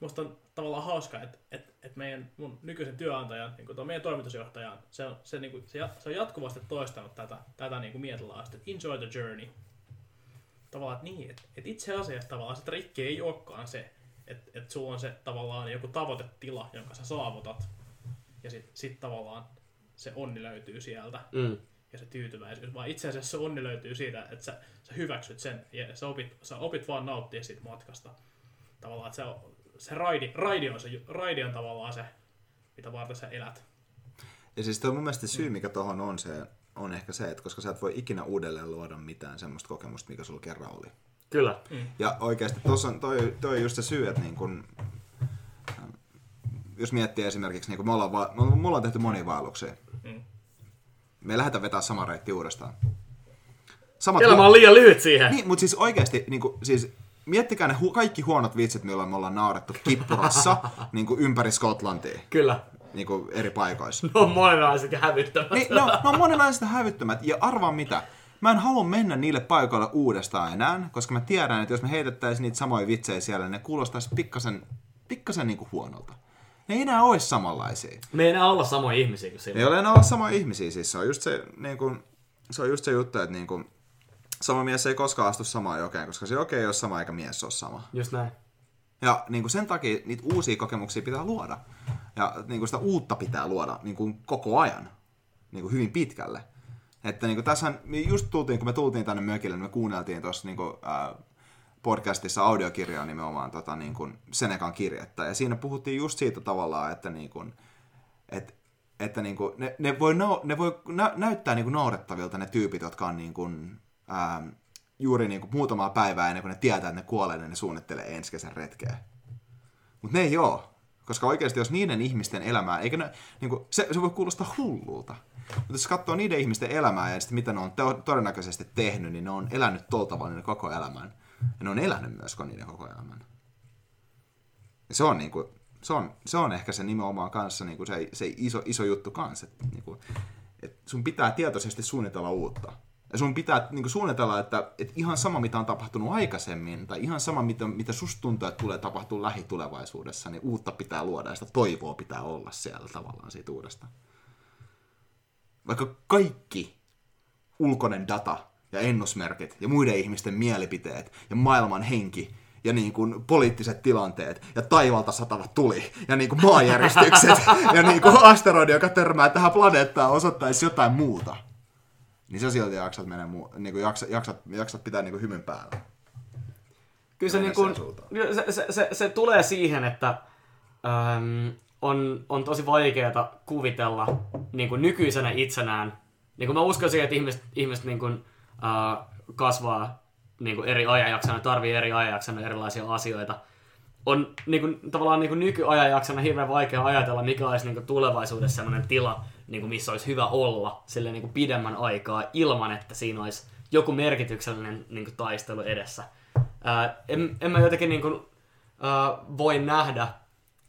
musta on tavallaan hauska, että, että, että meidän mun nykyisen työnantajan, niin kuin meidän toimitusjohtajan, se on, se, niin kuin, se, ja- se on jatkuvasti toistanut tätä, tätä niin kuin että enjoy the journey. Tavallaan, että niin, että, että itse asiassa tavallaan se trikki ei olekaan se, että, että sulla on se tavallaan joku tavoitetila, jonka sä saavutat, ja sit, sit tavallaan se onni löytyy sieltä Mm. ja se tyytyväisyys, vaan itse asiassa se onni löytyy siitä, että sä, sä hyväksyt sen ja sä opit, sä opit vaan nauttia siitä matkasta. Tavallaan, että se, on, se raidi, raidi, on se, raidi on tavallaan se, mitä varten sä elät. Ja siis toi mun mielestä syy, mikä tohon on, se on ehkä se, että koska sä et voi ikinä uudelleen luoda mitään semmoista kokemusta, mikä sulla kerran oli. Kyllä. Ja oikeasti tossa on, toi, toi on just se syy, että niin kun, ähm, jos miettii esimerkiksi, niin kun me ollaan, va- me ollaan- tehty monia vaelluksia. Mm. Me ei lähdetä vetää sama reitti uudestaan. Samat Elämä on liian lyhyt siihen. Niin, mutta siis oikeasti, niin kuin, siis miettikää ne hu- kaikki huonot vitsit, milloin me ollaan naurettu kippurassa niin kuin ympäri Skotlantia, Kyllä. niin kuin eri paikoissa. Ne on monenlaiset ja hävyttävät. Niin, no, ne on monenlaiset ja hävyttömät. Ja arvaa mitä, mä en halua mennä niille paikoille uudestaan enää, koska mä tiedän, että jos me heitettäisiin niitä samoja vitsejä siellä, niin ne kuulostaisi pikkasen, pikkasen niin kuin huonolta. Ne ei enää olisi samanlaisia. Me ei enää olla samoja ihmisiä kuin silloin. ei ole enää olla samoja ihmisiä, siis se on just se, niin kuin, se, on just se juttu, että niin kuin, sama mies ei koskaan astu samaan jokeen, koska se joke ei ole sama eikä mies ole sama. Just näin. Ja niin kuin sen takia niitä uusia kokemuksia pitää luoda. Ja niin kuin sitä uutta pitää luoda niin kuin koko ajan. Niin kuin hyvin pitkälle. Että niin kuin tässähän, me just tultiin, kun me tultiin tänne mökille, niin me kuunneltiin tuossa niin kuin, ää, podcastissa audiokirjaa nimenomaan tota, niin kuin Senekan kirjettä. Ja siinä puhuttiin just siitä tavallaan, että, niin kuin, että, että niin kuin, ne, ne, voi, nau, ne voi nä, näyttää niin kuin naurettavilta ne tyypit, jotka on niin kuin, ää, juuri niin kuin muutamaa päivää ennen kuin ne tietää, että ne kuolee, niin ne suunnittelee ensi kesän retkeä. Mutta ne ei oo. Koska oikeasti jos niiden ihmisten elämää, eikä ne, niin kuin, se, se voi kuulostaa hullulta. Mutta jos katsoo niiden ihmisten elämää ja sitten mitä ne on to- todennäköisesti tehnyt, niin ne on elänyt tuolla tavalla niiden koko elämän. Ja ne on elänyt myös niiden koko elämän. Ja se on, niin kuin, se on, se on ehkä se nimenomaan kanssa niin kuin se, se iso, iso juttu kanssa. Että, niin kuin, että sun pitää tietoisesti suunnitella uutta. Ja sun pitää niin kuin suunnitella, että, että ihan sama mitä on tapahtunut aikaisemmin, tai ihan sama mitä, mitä susta tuntuu, että tulee tapahtua lähitulevaisuudessa, niin uutta pitää luoda ja sitä toivoa pitää olla siellä tavallaan siitä uudesta. Vaikka kaikki ulkoinen data ja ennusmerkit ja muiden ihmisten mielipiteet ja maailman henki ja niin kuin poliittiset tilanteet ja taivalta satava tuli ja niin kuin maanjäristykset ja niin kuin asteroidi, joka törmää tähän planeettaan osoittaisi jotain muuta. Niin sä silti jaksat, mennä niin kuin jaksat, jaksat, jaksat pitää niin kuin hymyn päällä. Kyllä se, niin kuin, se, se, se, se, tulee siihen, että äm, on, on tosi vaikeaa kuvitella niin kuin nykyisenä itsenään. Niin kuin mä uskon siihen, että ihmiset, ihmiset niin kuin, äh, kasvaa niin kuin eri ajanjaksona, tarvii eri ajanjaksona erilaisia asioita. On niin kuin, tavallaan niin kuin nykyajanjaksona hirveän vaikea ajatella, mikä olisi niin kuin tulevaisuudessa sellainen tila, niin kuin missä olisi hyvä olla sille niin kuin pidemmän aikaa ilman, että siinä olisi joku merkityksellinen niin kuin taistelu edessä. Ää, en, en mä jotenkin niin kuin, ää, voi nähdä,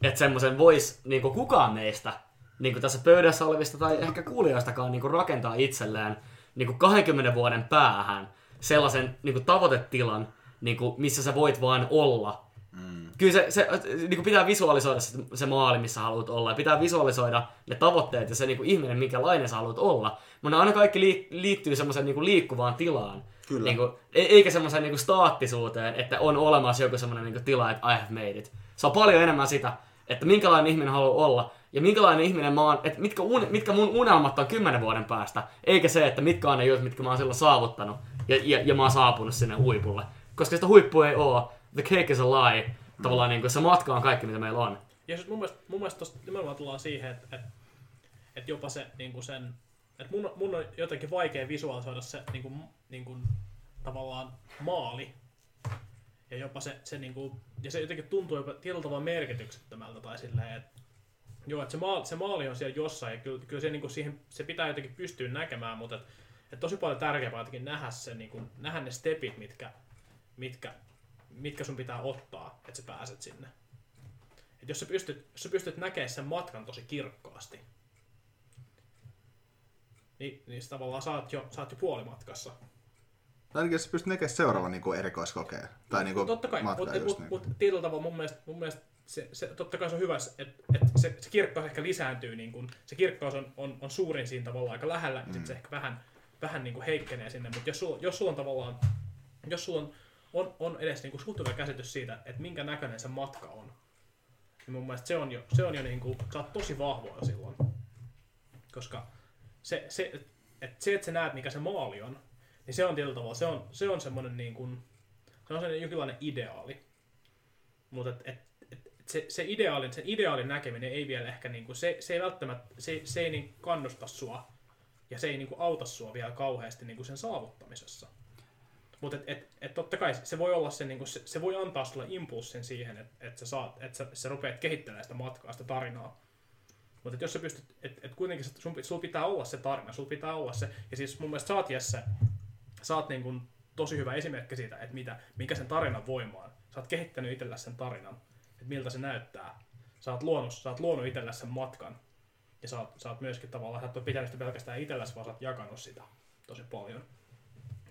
että semmoisen voisi niin kuin kukaan meistä niin kuin tässä pöydässä olevista tai ehkä kuulijoistakaan niin kuin rakentaa itselleen niin kuin 20 vuoden päähän sellaisen niin kuin tavoitetilan, niin kuin, missä sä voit vaan olla. Mm. Kyllä se, se niin kuin pitää visualisoida se, se maali, missä haluat olla, ja pitää visualisoida ne tavoitteet ja se niin kuin ihminen, minkälainen sä haluat olla. Mutta aina kaikki lii, liittyy semmoiseen niin kuin liikkuvaan tilaan. Kyllä. Niin kuin, e- eikä semmoiseen niin kuin staattisuuteen, että on olemassa joku semmoinen niin kuin tila, että I have made it. Se on paljon enemmän sitä, että minkälainen ihminen haluaa olla, ja minkälainen ihminen mä oon, että mitkä, un, mitkä mun unelmat on kymmenen vuoden päästä, eikä se, että mitkä on ne jutut, mitkä mä oon silloin saavuttanut, ja, ja, ja mä oon saapunut sinne huipulle. Koska sitä huippua ei oo, the cake is a lie, tavallaan niin kuin se matka on kaikki, mitä meillä on. Ja sit mun mielestä, mun mielestä tosta nimenomaan tullaan siihen, että, että, että jopa se niin kuin sen, että mun, mun on jotenkin vaikea visualisoida se niin kuin, niin kuin, tavallaan maali. Ja jopa se, se, niin kuin, ja se jotenkin tuntuu jopa tietyllä tavalla merkityksettömältä tai silleen, että joo, että se maali, se maali on siellä jossain ja kyllä, kyllä se, niin kuin siihen, se pitää jotenkin pystyä näkemään, mutta että, että tosi paljon tärkeämpää jotenkin nähdä, se, niin kuin, nähdä ne stepit, mitkä, mitkä, mitkä sun pitää ottaa, että sä pääset sinne. Et jos sä pystyt, jos sä pystyt näkemään sen matkan tosi kirkkaasti, niin, niin sä tavallaan saat jo, saat jo puolimatkassa. Ainakin jos sä pystyt tekemään seuraavan niin erikoiskokeen. Tai niin kuin Totta kai, mutta just mut, niin. mut, tietyllä tavalla mun mielestä, mun mielestä se, se, totta kai se on hyvä, että et se, se kirkkaus ehkä lisääntyy, niin kun, se kirkkaus on, on, on suurin siinä tavallaan aika lähellä, mm. sit se ehkä vähän, vähän niin kuin heikkenee sinne, mutta jos sulla, jos sulla on tavallaan, jos sulla on, on, on edes niin kuin suht hyvä käsitys siitä, että minkä näköinen se matka on, niin mun mielestä se on jo, se on jo niin kuin, sä oot tosi vahvoja silloin. Koska se, se, että se, että sä näet, mikä se maali on, niin se on tietyllä tavalla, se on, se on semmoinen niin kuin, se on sellainen jonkinlainen ideaali. Mutta et, et, et, et se, se ideaalin, sen ideaalin näkeminen ei vielä ehkä, niin kuin, se, se ei välttämättä, se, se ei niin kannusta sua ja se ei niin kuin auta sua vielä kauheasti niin kuin sen saavuttamisessa. Mutta et, et, et totta kai se voi olla se, niin kuin se, se voi antaa sulle impulssin siihen, että et sä, saat, et sä, sä rupeat kehittelemään sitä matkaa, sitä tarinaa. Mutta jos sä pystyt, että et kuitenkin sun, sun pitää olla se tarina, sun pitää olla se, ja siis mun mielestä sä oot Jesse, sä oot niin kuin tosi hyvä esimerkki siitä, että mitä, mikä sen tarinan voima on. Sä oot kehittänyt itsellesi sen tarinan, että miltä se näyttää. Sä oot luonut, sä oot luonut itsellesi sen matkan. Ja sä oot, sä oot myöskin tavallaan, sä et ole pitänyt sitä pelkästään itsellesi, vaan sä oot jakanut sitä tosi paljon.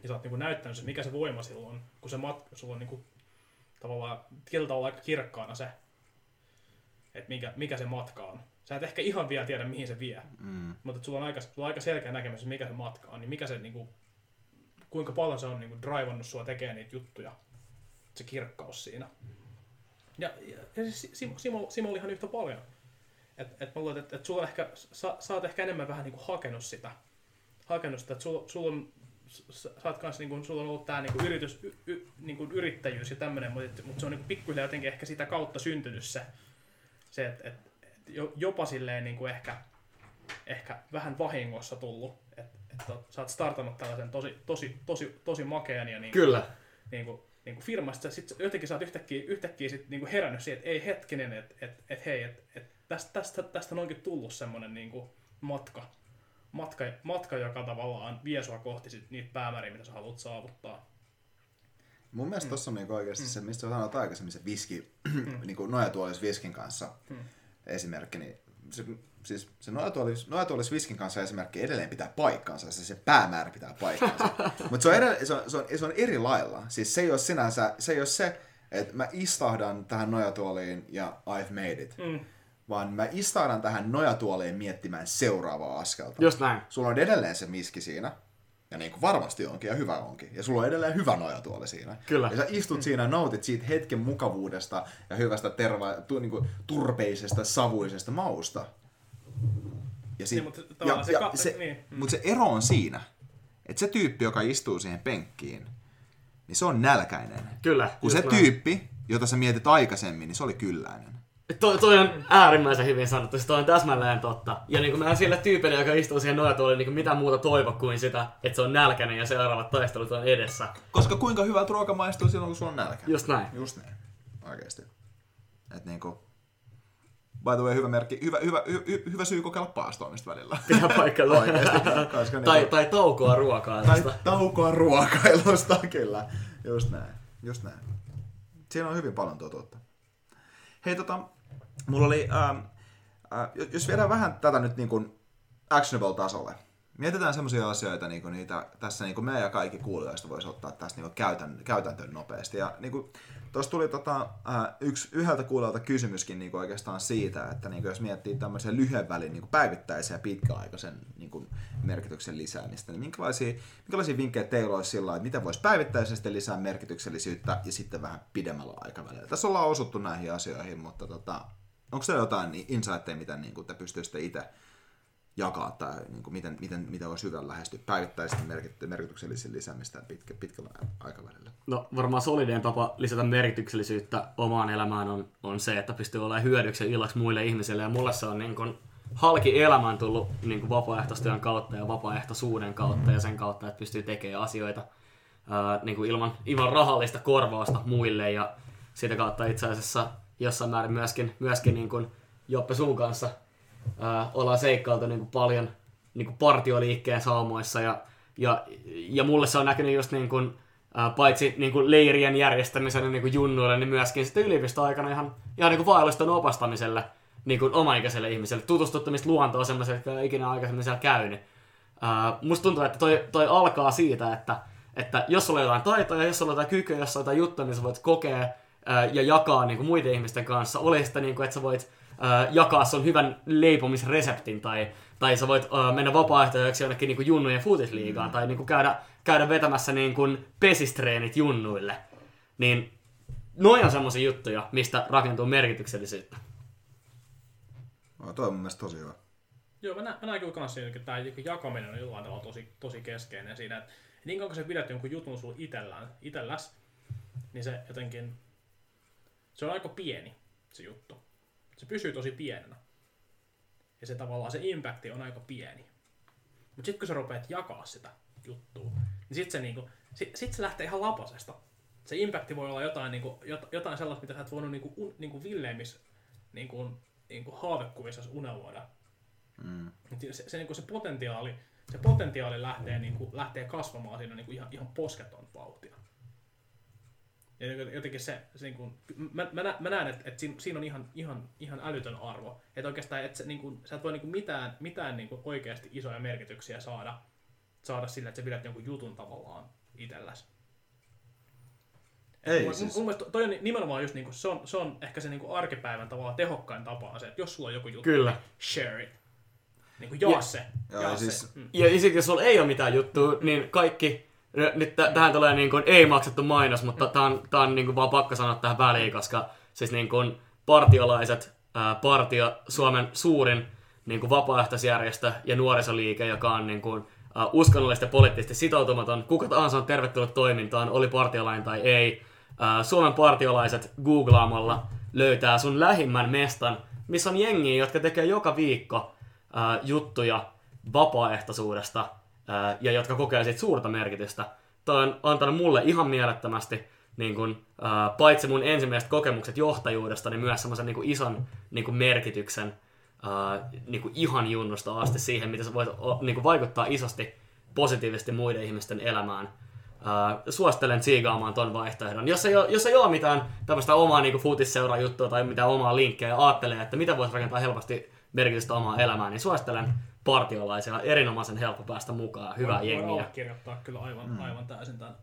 Ja sä oot niin kuin näyttänyt se, mikä se voima silloin on, kun se matka, sulla on niin kuin, tavallaan tietyllä tavalla aika kirkkaana se, että mikä, mikä se matka on. Sä et ehkä ihan vielä tiedä, mihin se vie, mm. mutta sulla on aika, sulla on aika selkeä näkemys, mikä se matka on, niin mikä se, niin kuin, kuinka paljon se on niin kuin, drivannut sua tekemään niitä juttuja, se kirkkaus siinä. Ja, ja, ja siis Simo, Simo, Simo oli ihan yhtä paljon. Et, et mä luulen, että et sulla ehkä, sä, sä oot ehkä enemmän vähän niin kuin hakenut sitä, hakenut sitä, että sulla, sulla on, sä, oot kanssa, niin sulla on ollut tää niin yritys, y, y, niin kuin yrittäjyys ja tämmöinen, mutta, mutta se on niin pikkuhiljaa jotenkin ehkä sitä kautta syntynyt se, se että et, et jo- jopa silleen niin kuin ehkä, ehkä vähän vahingossa tullut, että et, sä oot startannut tällaisen tosi, tosi, tosi, tosi makean ja niin kuin, Kyllä. niin kuin, niin kuin firmasta, sit sä- jotenkin sä oot yhtäkkiä, yhtäkkiä sit niin kuin herännyt siihen, että ei hetkinen, että et, et, hei, että et, tästä, tästä, tästä on oikein tullut semmoinen niin kuin matka, matka, matka, joka tavallaan vie sua kohti sit niitä päämääriä, mitä sä haluat saavuttaa. Mun Mm. mielestä tossa on niinku oikeasti se, mistä sanoit aikaisemmin, se viski, niinku nojatuolis viskin kanssa Mm. esimerkki, niin se, siis se nojatuolis, nojatuolis viskin kanssa esimerkki edelleen pitää paikkansa, se, se päämäärä pitää paikkansa. Mutta se on, edelleen, se, on, se, on, se on eri lailla. Siis se ei ole sinänsä, se ei ole se, että mä istahdan tähän nojatuoliin ja I've made it. Mm. Vaan mä istahdan tähän nojatuoliin miettimään seuraavaa askelta. Just näin. Sulla on edelleen se miski siinä. Ja niin kuin varmasti onkin ja hyvä onkin. Ja sulla on edelleen hyvä nojatuoli siinä. Kyllä. Ja sä istut siinä ja nautit siitä hetken mukavuudesta ja hyvästä terva, tu, niin kuin, turpeisesta, savuisesta mausta. Ja sit, Niin, mutta ja, se ja ka- se, niin. mutta se ero on siinä, että se tyyppi, joka istuu siihen penkkiin, niin se on nälkäinen. Kyllä. Kun se näin. tyyppi, jota sä mietit aikaisemmin, niin se oli kylläinen. Toi, toi on äärimmäisen hyvin sanottu, siis toi on täsmälleen totta. Ja niin kuin mä sille tyypille, joka istuu siihen nojatuoliin, niin mitä muuta toivo kuin sitä, että se on nälkäinen ja seuraavat taistelut on edessä. Koska kuinka hyvältä ruoka maistuu silloin, kun sulla on nälkä. Just näin. Just näin. Oikeesti. Et niinku... By the way, hyvä merkki, hyvä, hyvä, hy, hy, hyvä syy kokeilla paastoamista välillä. Pitää paikalla. Oikeesti. Koska tai, niinku, tai taukoa tai ruokailusta. taukoa ruokailusta, kyllä. Just näin. Just näin. Siinä on hyvin paljon totuutta. Hei tota, mulla oli, ähm, äh, jos viedään vähän tätä nyt niin kuin actionable-tasolle. Mietitään semmoisia asioita, niin kuin niitä tässä niin kuin me ja kaikki kuulijoista voisi ottaa tästä niin käytän, käytäntöön nopeasti. Ja niin kuin, tuossa tuli tota, äh, yksi yhdeltä kuulijalta kysymyskin niin kuin oikeastaan siitä, että niin kuin jos miettii tämmöisen lyhyen välin niin kuin päivittäisen ja pitkäaikaisen niin kuin merkityksen lisäämistä, niin minkälaisia, minkälaisia vinkkejä teillä olisi sillä että miten voisi päivittäisesti lisää merkityksellisyyttä ja sitten vähän pidemmällä aikavälillä. Tässä ollaan osuttu näihin asioihin, mutta tota, onko se jotain insightteja, mitä niin kuin te pystyisitte itse jakaa tai niin kuin miten, miten, miten olisi hyvä lähestyä päivittäisten merkit- merkityksellisen lisäämistä pitkä, pitkällä aikavälillä? No varmaan solideen tapa lisätä merkityksellisyyttä omaan elämään on, on se, että pystyy olemaan hyödyksi ja illaksi muille ihmisille. Ja mulle se on niin kuin halki elämään tullut niin kuin vapaaehtoistyön kautta ja vapaaehtoisuuden kautta ja sen kautta, että pystyy tekemään asioita ää, niin kuin ilman, ilman rahallista korvausta muille. Ja sitä kautta itse asiassa jossain määrin myöskin, myöskin niin kuin Joppe sun kanssa ää, ollaan seikkailtu niin kuin paljon niin kuin partioliikkeen saumoissa ja, ja, ja mulle se on näkynyt just niin kuin, ää, paitsi niin kuin leirien järjestämisen niin kuin junnuille, niin myöskin sitten yliopistoaikana ihan, ihan niin kuin opastamiselle niin kuin omaikäiselle ihmiselle, tutustuttamista luontoon semmoiselle, jotka ei ikinä aikaisemmin siellä käynyt. ää, musta tuntuu, että toi, toi alkaa siitä, että, että jos sulla on jotain taitoja, jos sulla on jotain kykyä, jos sulla on jotain juttuja, niin sä voit kokea ja jakaa niin kuin muiden ihmisten kanssa. Oli sitä, niin kuin, että sä voit jakaa sun hyvän leipomisreseptin tai, tai sä voit mennä vapaaehtoiseksi jonnekin niin kuin junnujen futisliigaan tai niin kuin käydä, käydä vetämässä niin kuin pesistreenit junnuille. Niin noin on semmoisia juttuja, mistä rakentuu merkityksellisyyttä. No, toi on mun mielestä tosi hyvä. Joo, mä, nä- mä näen kyllä kans siinä, että tämä jakaminen on jollain tavalla tosi, tosi keskeinen siinä, että niin kauan kun sä pidät jonkun jutun sulla itellään, itelläs, niin se jotenkin, se on aika pieni se juttu. Se pysyy tosi pienenä. Ja se tavallaan, se impacti on aika pieni. Mutta sitten kun sä rupeat jakaa sitä juttua, niin sitten se, niinku, sit, sit se lähtee ihan lapasesta. Se impacti voi olla jotain, niinku, jot- jotain sellaista, mitä sä et voinut niinku, un, niinku villeimmissä niinku, niinku haavekuvissa unelmoida. Et Se, se, se, niinku se, potentiaali, se potentiaali lähtee, niinku, lähtee kasvamaan siinä niinku ihan, ihan posketon vauhtia. Ja jotenkin se, se niinku, mä, mä, nä- mä näen, että, että siinä, siinä on ihan, ihan, ihan älytön arvo. Että oikeastaan että se, niinku, sä et voi niinku mitään, mitään niinku oikeasti isoja merkityksiä saada, saada sillä, että sä pidät jonkun jutun tavallaan itselläsi. Ei, mun, siis- mun mielestä toi on nimenomaan just niinku, se, on, se on ehkä se niinku arkipäivän tavallaan tehokkain tapa on se, että jos sulla on joku juttu, Kyllä. niin share it. Niinku jaa Ja- se. Jaa ja se. siis- Mm. Ja sitten jos sulla ei ole mitään juttua, niin kaikki, nyt t- tähän tulee niin kuin, ei maksettu mainos, mutta tää on, tää on niin kuin vaan pakko sanoa tähän väliin, koska siis niin kuin partiolaiset, ää, partio, Suomen suurin niin kuin vapaaehtoisjärjestö ja nuorisoliike, joka on niin kuin, ää, uskonnollisesti ja poliittisesti sitoutumaton. Kuka tahansa on tervetullut toimintaan, oli partiolainen tai ei. Ää, Suomen partiolaiset googlaamalla löytää sun lähimmän mestan, missä on jengiä, jotka tekee joka viikko ää, juttuja vapaaehtoisuudesta ää, ja jotka kokee siitä suurta merkitystä. Toi on antanut mulle ihan mielettömästi niin kun, ää, paitsi mun ensimmäiset kokemukset johtajuudesta, niin myös semmoisen niin ison niin merkityksen ää, niin ihan junnusta asti siihen, miten sä voit niin vaikuttaa isosti positiivisesti muiden ihmisten elämään. Ää, suosittelen tsiigaamaan ton vaihtoehdon. Jos ei, ole, jos ei ole mitään tämmöistä omaa niin futisseura-juttua tai mitään omaa linkkiä ja ajattelee, että mitä voisi rakentaa helposti merkitystä omaan elämään, niin suosittelen partiolaisia. Erinomaisen helppo päästä mukaan. Hyvää Voin- voin jengiä. allekirjoittaa kyllä aivan, mm. aivan täysin tämän.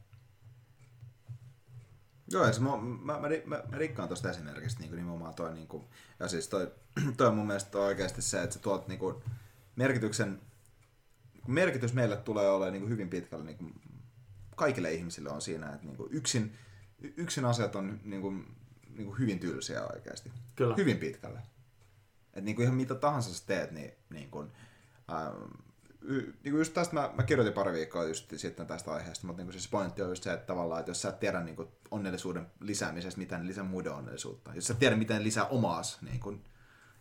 Joo, siis mä, mä, mä, mä, mä rikkaan tuosta esimerkistä niin nimenomaan toi, niin kuin, ja siis toi, toi on mun mielestä oikeasti se, että se tuot niin kuin, merkityksen, merkitys meille tulee olemaan niin kuin hyvin pitkälle, niin kuin, kaikille ihmisille on siinä, että niin kuin, yksin, yksin asiat on niin kuin, niin kuin hyvin tylsiä oikeasti. Kyllä. Hyvin pitkälle. Et niin kuin ihan mitä tahansa sä teet, niin, niin kuin, niin just tästä mä, mä kirjoitin pari viikkoa just sitten tästä aiheesta, mutta niin kuin se pointti on just se, että tavallaan, että jos sä et tiedä niin kuin onnellisuuden lisäämisestä mitään, niin lisää muiden onnellisuutta. Jos sä et tiedä, miten lisää omaas, niin kuin,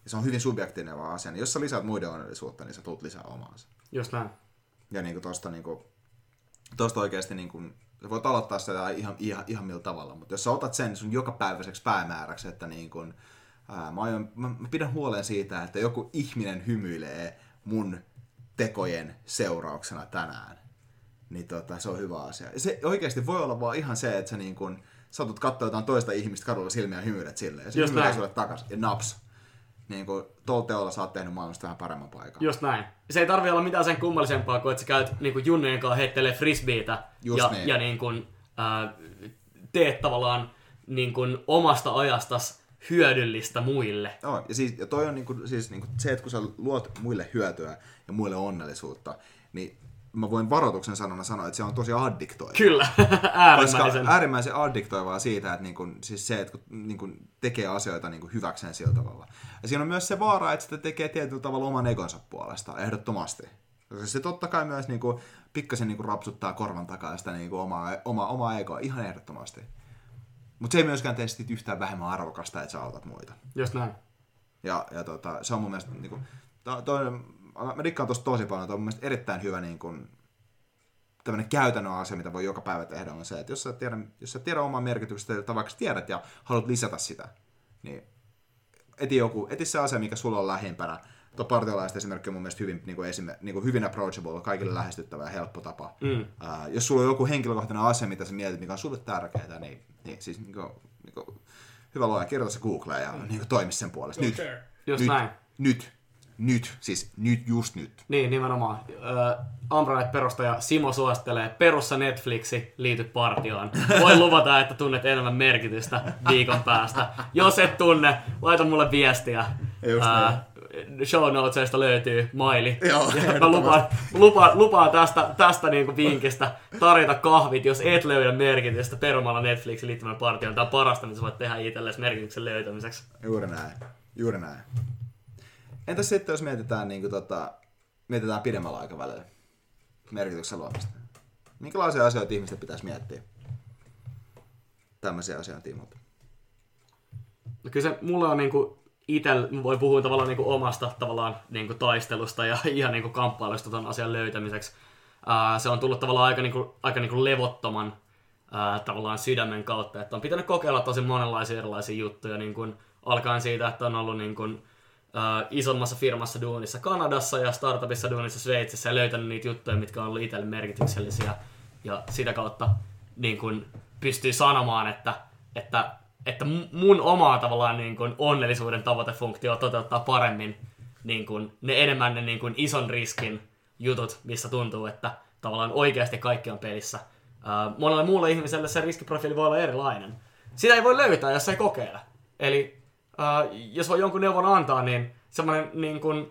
ja se on hyvin subjektiivinen vaan asia, niin jos sä lisäät muiden onnellisuutta, niin sä tulet lisää omaas. Just näin. Ja niin kuin tosta, niin kuin, tosta oikeasti niin kuin, sä voit aloittaa sitä ihan, ihan, ihan millä tavalla, mutta jos sä otat sen sun jokapäiväiseksi päämääräksi, että niin kuin, ää, mä, aion, mä, mä, pidän huolen siitä, että joku ihminen hymyilee mun tekojen seurauksena tänään, niin tota, se on hyvä asia. Se oikeasti voi olla vaan ihan se, että sä niin kuin, saatut katsoa jotain toista ihmistä kadulla silmiä ja hymyilet silleen, ja se hymyilee sulle takas, ja naps. Niin kuin, tuolla teolla sä oot tehnyt maailmasta vähän paremman paikan. Just näin. Se ei tarvi olla mitään sen kummallisempaa kuin, että sä käyt niin kuin junnujen kanssa heittelee frisbeitä Just ja, niin. ja niin kuin, ää, teet tavallaan niin kuin omasta ajastas hyödyllistä muille. Joo, ja, siis, ja toi on niinku, siis niinku se, että kun sä luot muille hyötyä ja muille onnellisuutta, niin mä voin varoituksen sanona sanoa, että se on tosi addiktoiva. Kyllä, Koska äärimmäisen. äärimmäisen addiktoivaa siitä, että niinku, siis se, että kun niinku, tekee asioita niinku hyväkseen sillä tavalla. Ja siinä on myös se vaara, että sitä tekee tietyllä tavalla oman egonsa puolesta, ehdottomasti. Koska se totta kai myös niinku, pikkasen niinku, rapsuttaa korvan takaa sitä niinku, omaa, omaa, omaa egoa ihan ehdottomasti. Mutta se ei myöskään tee siitä yhtään vähemmän arvokasta, että sä autat muita. Just näin. Ja, ja tota, se on mun mielestä, niin kuin, to, to, mä, dikkaan tosta tosi paljon, toi on mun mielestä erittäin hyvä niin kuin, tämmöinen käytännön asia, mitä voi joka päivä tehdä, on se, että jos sä tiedä, jos sä tiedä omaa merkityksestä, tai vaikka tiedät ja haluat lisätä sitä, niin eti, joku, eti se asia, mikä sulla on lähimpänä. Tuo partiolaista esimerkki on mun mielestä hyvin, niin kuin esime, niin kuin hyvin approachable, kaikille lähestyttävä ja helppo tapa. Mm. Ää, jos sulla on joku henkilökohtainen asia, mitä sä mietit, mikä on sulle tärkeää, niin, niin siis niin kuin, niin kuin, hyvä luoja, kirjoita se Googleen ja niin kuin, toimi sen puolesta. Nyt. Just nyt, näin. nyt. nyt, siis nyt, just nyt. Niin, nimenomaan. Uh, Umbrella perustaja Simo suosittelee perussa Netflixi, liity partioon. Voin luvata, että tunnet enemmän merkitystä viikon päästä. Jos et tunne, laita mulle viestiä. Just Uh, show notesista löytyy maili. Joo, ja mä lupaan, lupaan, lupaan tästä, tästä niinku vinkistä tarjota kahvit, jos et löydä merkitystä perumalla Netflixin liittymään partioon. Tämä on parasta, mitä sä voit tehdä itsellesi merkityksen löytämiseksi. Juuri näin. Juuri näin. Entäs sitten, jos mietitään, niin kuin, tota, mietitään pidemmällä aikavälillä merkityksen luomista? Minkälaisia asioita ihmisten pitäisi miettiä? Tämmöisiä asioita tiimolta. No kyllä se mulle on niinku itel, voi puhua tavallaan niinku omasta tavallaan niinku taistelusta ja ihan niinku kamppailusta ton asian löytämiseksi. Ää, se on tullut tavallaan aika, niinku, aika niinku levottoman ää, tavallaan sydämen kautta, että on pitänyt kokeilla tosi monenlaisia erilaisia juttuja, niin kuin, alkaen siitä, että on ollut niin kuin, ää, isommassa firmassa duunissa Kanadassa ja startupissa duunissa Sveitsissä ja löytänyt niitä juttuja, mitkä on ollut itselle merkityksellisiä ja sitä kautta niin kuin, pystyy sanomaan, että, että että mun omaa tavallaan niin kuin onnellisuuden tavoitefunktio toteuttaa paremmin niin kuin ne enemmän ne niin kuin ison riskin jutut, missä tuntuu, että tavallaan oikeasti kaikki on pelissä. Monelle muulle ihmiselle se riskiprofiili voi olla erilainen. Sitä ei voi löytää, jos ei kokeile. Eli jos voi jonkun neuvon antaa, niin semmoinen niin kuin, uh,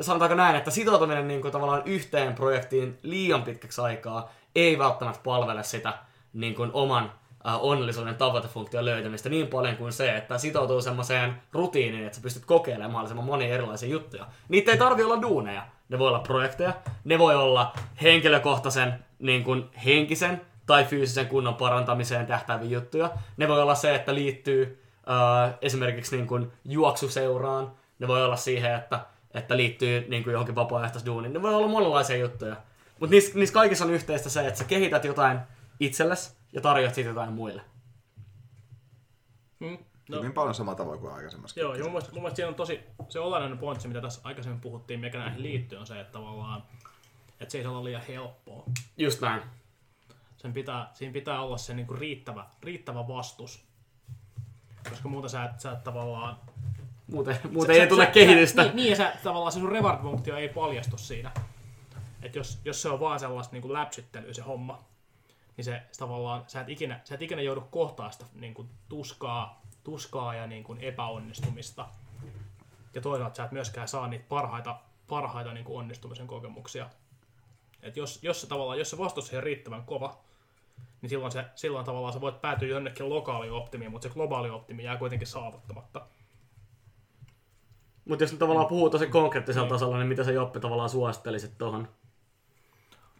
sanotaanko näin, että sitoutuminen niin kuin, tavallaan yhteen projektiin liian pitkäksi aikaa ei välttämättä palvele sitä niin kuin, oman onnellisuuden tavoitefunktion löytämistä niin paljon kuin se, että sitoutuu semmoiseen rutiiniin, että sä pystyt kokeilemaan mahdollisimman monia erilaisia juttuja. Niitä ei tarvi olla duuneja. Ne voi olla projekteja, ne voi olla henkilökohtaisen niin kuin henkisen tai fyysisen kunnon parantamiseen tähtäviä juttuja. Ne voi olla se, että liittyy äh, esimerkiksi niin kuin juoksuseuraan. Ne voi olla siihen, että, että liittyy niin kuin johonkin vapaaehtoisduuniin. Ne voi olla monenlaisia juttuja. Mutta niissä, niissä kaikissa on yhteistä se, että sä kehität jotain itsellesi, ja tarjoat siitä jotain muille. Mm, No. Hyvin paljon sama tavoin kuin aikaisemmassa. Joo, ja mun mielestä, mun mielestä siinä on tosi, se olennainen pointsi, mitä tässä aikaisemmin puhuttiin, mikä näihin liittyy, on se, että tavallaan, että se ei saa olla liian helppoa. Just näin. Sen pitää, siinä pitää olla se niinku riittävä, riittävä vastus. Koska muuten sä et, sä et tavallaan... Muuten, muuten sä, ei tule sä, kehitystä. Sä, niin, niin, ja sä, tavallaan se sun reward-funktio ei paljastu siinä. Että jos, jos se on vaan sellaista niin läpsyttelyä se homma, niin se, se tavallaan, sä et ikinä, sä et ikinä joudu kohtaa sitä niin kuin, tuskaa, tuskaa ja niin kuin, epäonnistumista. Ja toisaalta sä et myöskään saa niitä parhaita, parhaita niin kuin onnistumisen kokemuksia. Et jos, jos, se, tavallaan, jos se vastus on riittävän kova, niin silloin, se, silloin tavallaan sä voit päätyä jonnekin lokaali optimiin, mutta se globaali optimi jää kuitenkin saavuttamatta. Mutta jos tavallaan puhuu tosi konkreettisella niin. tasolla, niin mitä se Joppi tavallaan suosittelisit tuohon?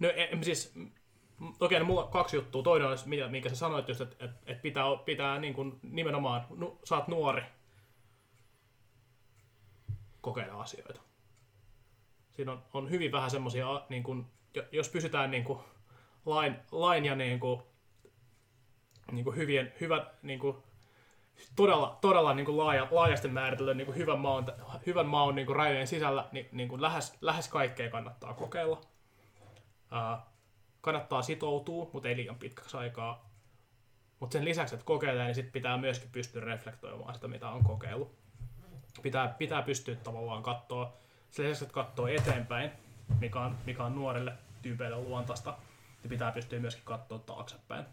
No e, siis Okei, no mulla on kaksi juttua. Toinen on, minkä sä sanoit just, että, että, että pitää, pitää niin kuin nimenomaan, nu, sä oot nuori, kokeilla asioita. Siinä on, on hyvin vähän semmoisia, niin kuin, jos pysytään niin kuin, lain, lain ja niin kuin, niin kuin hyvien, hyvät, niin kuin, todella, todella niin kuin laaja, laajasti määritellä niin kuin hyvän maun, hyvän maun niin kuin rajojen sisällä, niin, niin kuin lähes, lähes kaikkea kannattaa kokeilla. Uh, kannattaa sitoutua, mutta ei liian pitkäksi aikaa. Mutta sen lisäksi, että kokeilee, niin sit pitää myöskin pystyä reflektoimaan sitä, mitä on kokeillut. Pitää, pitää pystyä tavallaan katsoa, sen lisäksi, että katsoo eteenpäin, mikä on, mikä on nuorille tyypeille luontaista, niin pitää pystyä myöskin katsoa taaksepäin.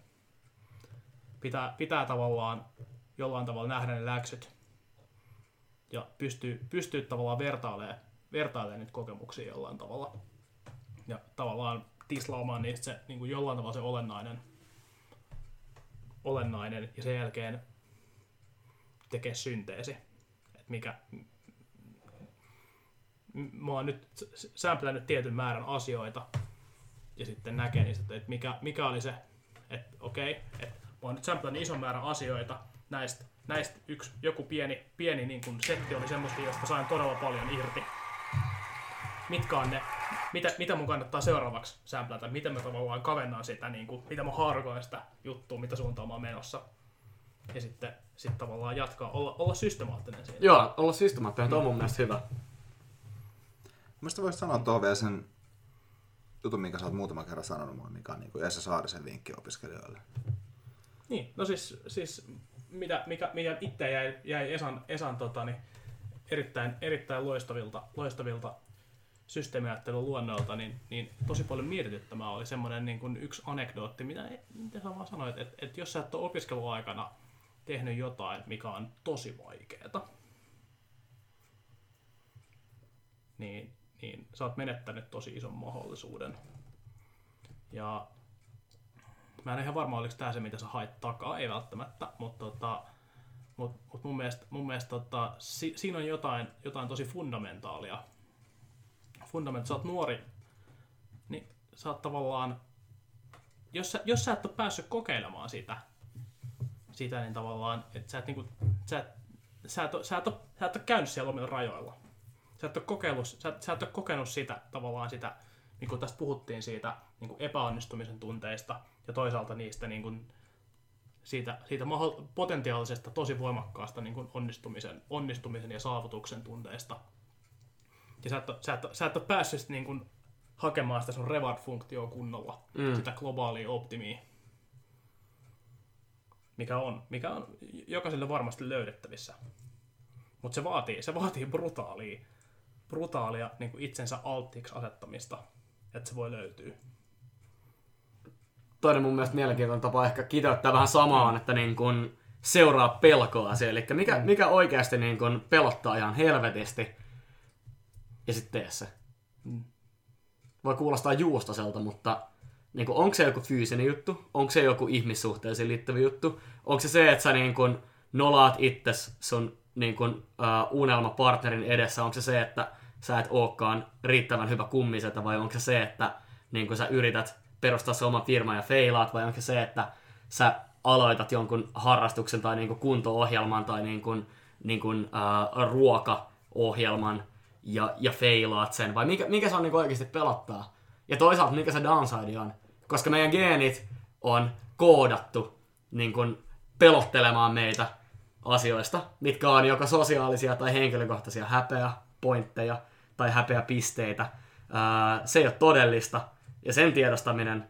Pitää, pitää tavallaan jollain tavalla nähdä ne läksyt ja pystyy, pystyy tavallaan vertailemaan, vertailemaan niitä kokemuksia jollain tavalla. Ja tavallaan tislaamaan niistä se niin kuin jollain tavalla se olennainen, olennainen ja sen jälkeen tekee synteesi. Et mikä, mä oon nyt sämplännyt tietyn määrän asioita ja sitten näkee niistä, että mikä, mikä oli se, että okei, okay, että mä oon nyt sämplännyt ison määrän asioita näistä, näistä yksi, joku pieni, pieni niin kuin setti oli semmoista, josta sain todella paljon irti. Mitkä on ne mitä, mitä mun kannattaa seuraavaksi sämplätä, miten mä tavallaan kavennaan sitä, niin kuin, mitä mä harkoin sitä juttua, mitä suuntaan mä oon menossa. Ja sitten sit tavallaan jatkaa, olla, olla systemaattinen siinä. Joo, olla systemaattinen, mm. on mun mielestä hyvä. Mielestäni voisit sanoa tuohon vielä sen jutun, minkä sä oot muutama kerran sanonut mulle, mikä on niin kuin Esa Saarisen vinkki opiskelijoille. Niin, no siis, siis mitä, mikä, mikä itse jäi, jäi Esan, Esan tota, niin, erittäin, erittäin loistavilta, loistavilta systeemiajattelun luonnolta, niin, niin tosi paljon mietityttämää oli semmoinen niin kuin yksi anekdootti, mitä, mitä sä vaan sanoit, että, että jos sä et ole opiskeluaikana tehnyt jotain, mikä on tosi vaikeeta, niin, niin sä oot menettänyt tosi ison mahdollisuuden. Ja mä en ihan varma, oliko tämä se, mitä sä hait takaa, ei välttämättä, mutta tota, mut, mut mun mielestä, mun mielestä tota, si, siinä on jotain, jotain tosi fundamentaalia. Fundament, sä oot nuori, niin sä oot tavallaan, jos sä, jos sä et ole päässyt kokeilemaan sitä, sitä niin tavallaan, että sä et, niinku, sä et, sä et, sä, et ole, sä et ole käynyt siellä omilla rajoilla. Sä et ole, kokeillut, sä, et, sä et ole kokenut sitä tavallaan sitä, niin kuin tästä puhuttiin siitä niin kuin epäonnistumisen tunteista ja toisaalta niistä niin kuin, siitä, siitä maho- potentiaalisesta tosi voimakkaasta niin kuin onnistumisen, onnistumisen ja saavutuksen tunteista. Ja sä et, ole- sä et, ole- sä et ole päässyt niin kuin, hakemaan sitä sun reward-funktioa kunnolla, mm. sitä globaalia optimia, mikä on, mikä on jokaiselle varmasti löydettävissä. Mutta se vaatii, se vaatii brutaalia, brutaalia niin kuin itsensä alttiiksi asettamista, että se voi löytyä. toinen mun mielestä mielenkiintoinen tapa ehkä kiteyttää vähän samaan, että niin kun seuraa pelkoa se, eli mikä, mikä oikeasti niin kun pelottaa ihan helvetisti, ja sitten tee se. Voi kuulostaa juustoselta, mutta niin onko se joku fyysinen juttu? Onko se joku ihmissuhteisiin liittyvä juttu? Onko se se, että sä niin kun nolaat itses sun niin kun, uh, unelmapartnerin edessä? Onko se se, että sä et ookaan riittävän hyvä kummisetä, vai onko se se, että niin kun sä yrität perustaa se oma firma ja feilaat, vai onko se se, että sä aloitat jonkun harrastuksen tai niin kunto-ohjelman tai niin kuin, niin kuin, uh, ruokaohjelman ja, ja feilaat sen, vai mikä, mikä se on niin oikeasti pelottaa? Ja toisaalta mikä se downside on? Koska meidän geenit on koodattu niin kuin pelottelemaan meitä asioista, mitkä on joko sosiaalisia tai henkilökohtaisia häpeäpointteja tai häpeäpisteitä. Ää, se ei ole todellista, ja sen tiedostaminen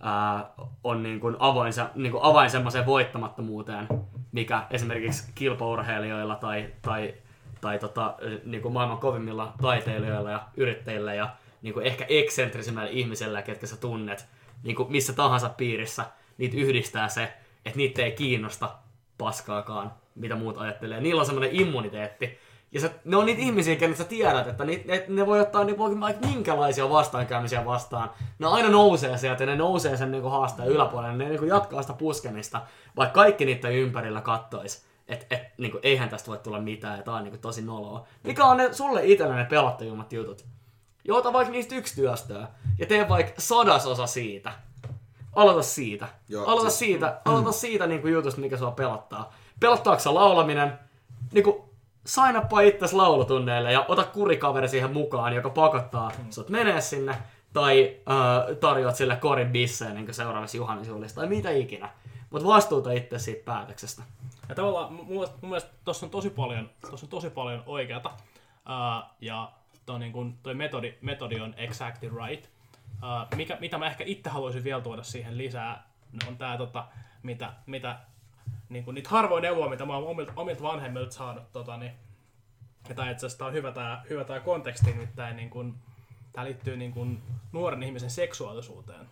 ää, on niin kuin avoin, niin kuin avain semmoiseen voittamattomuuteen, mikä esimerkiksi kilpaurheilijoilla tai, tai, tai tota, niin kuin maailman kovimmilla taiteilijoilla ja yrittäjillä ja niin kuin ehkä eksentrisimmillä ihmisillä, ketkä sä tunnet, niin kuin missä tahansa piirissä, niitä yhdistää se, että niitä ei kiinnosta paskaakaan, mitä muut ajattelee. Niillä on semmoinen immuniteetti. Ja sä, ne on niitä ihmisiä, kenet sä tiedät, että ni, ne, ne voi ottaa niin vaikka minkälaisia vastaankäymisiä vastaan. Ne aina nousee sieltä ja ne nousee sen niin haasteen yläpuolelle. Ne niin jatkaa sitä puskemista, vaikka kaikki niiden ympärillä kattois. Että et, niin eihän tästä voi tulla mitään ja tää on niin tosi noloa. Mikä on ne sulle itselle ne pelottajummat jutut? Joota vaikka niistä yksi työstöä ja tee vaikka sadasosa siitä. Aloita siitä. Joo, aloita siis- siitä, aloita siitä niin kuin jutusta, mikä sua pelottaa. Pelottaako sä laulaminen? Niin kuin, signappa itses laulutunneille ja ota kurikaveri siihen mukaan, joka pakottaa sut menee sinne. Tai äh, tarjoat sille korin bisseen niin seuraavassa juhannisjuhlissa tai mitä ikinä. Mutta vastuuta itse siitä päätöksestä. Ja tavallaan mun mun mielestä tossa on tosi paljon, tossa on tosi paljon oikeata. Uh, ja toi, niin kun, toi metodi, metodi on exactly right. Uh, mikä, mitä mä ehkä itse haluaisin vielä tuoda siihen lisää, on tää, tota, mitä, mitä niin kun, niitä harvoin neuvoa, mitä mä oon omilta, omilta vanhemmilta saanut. Tota, niin, ja tää itse asiassa on hyvä tää, hyvä tää konteksti, nimittäin niin kun, tää liittyy niin kun, nuoren ihmisen seksuaalisuuteen.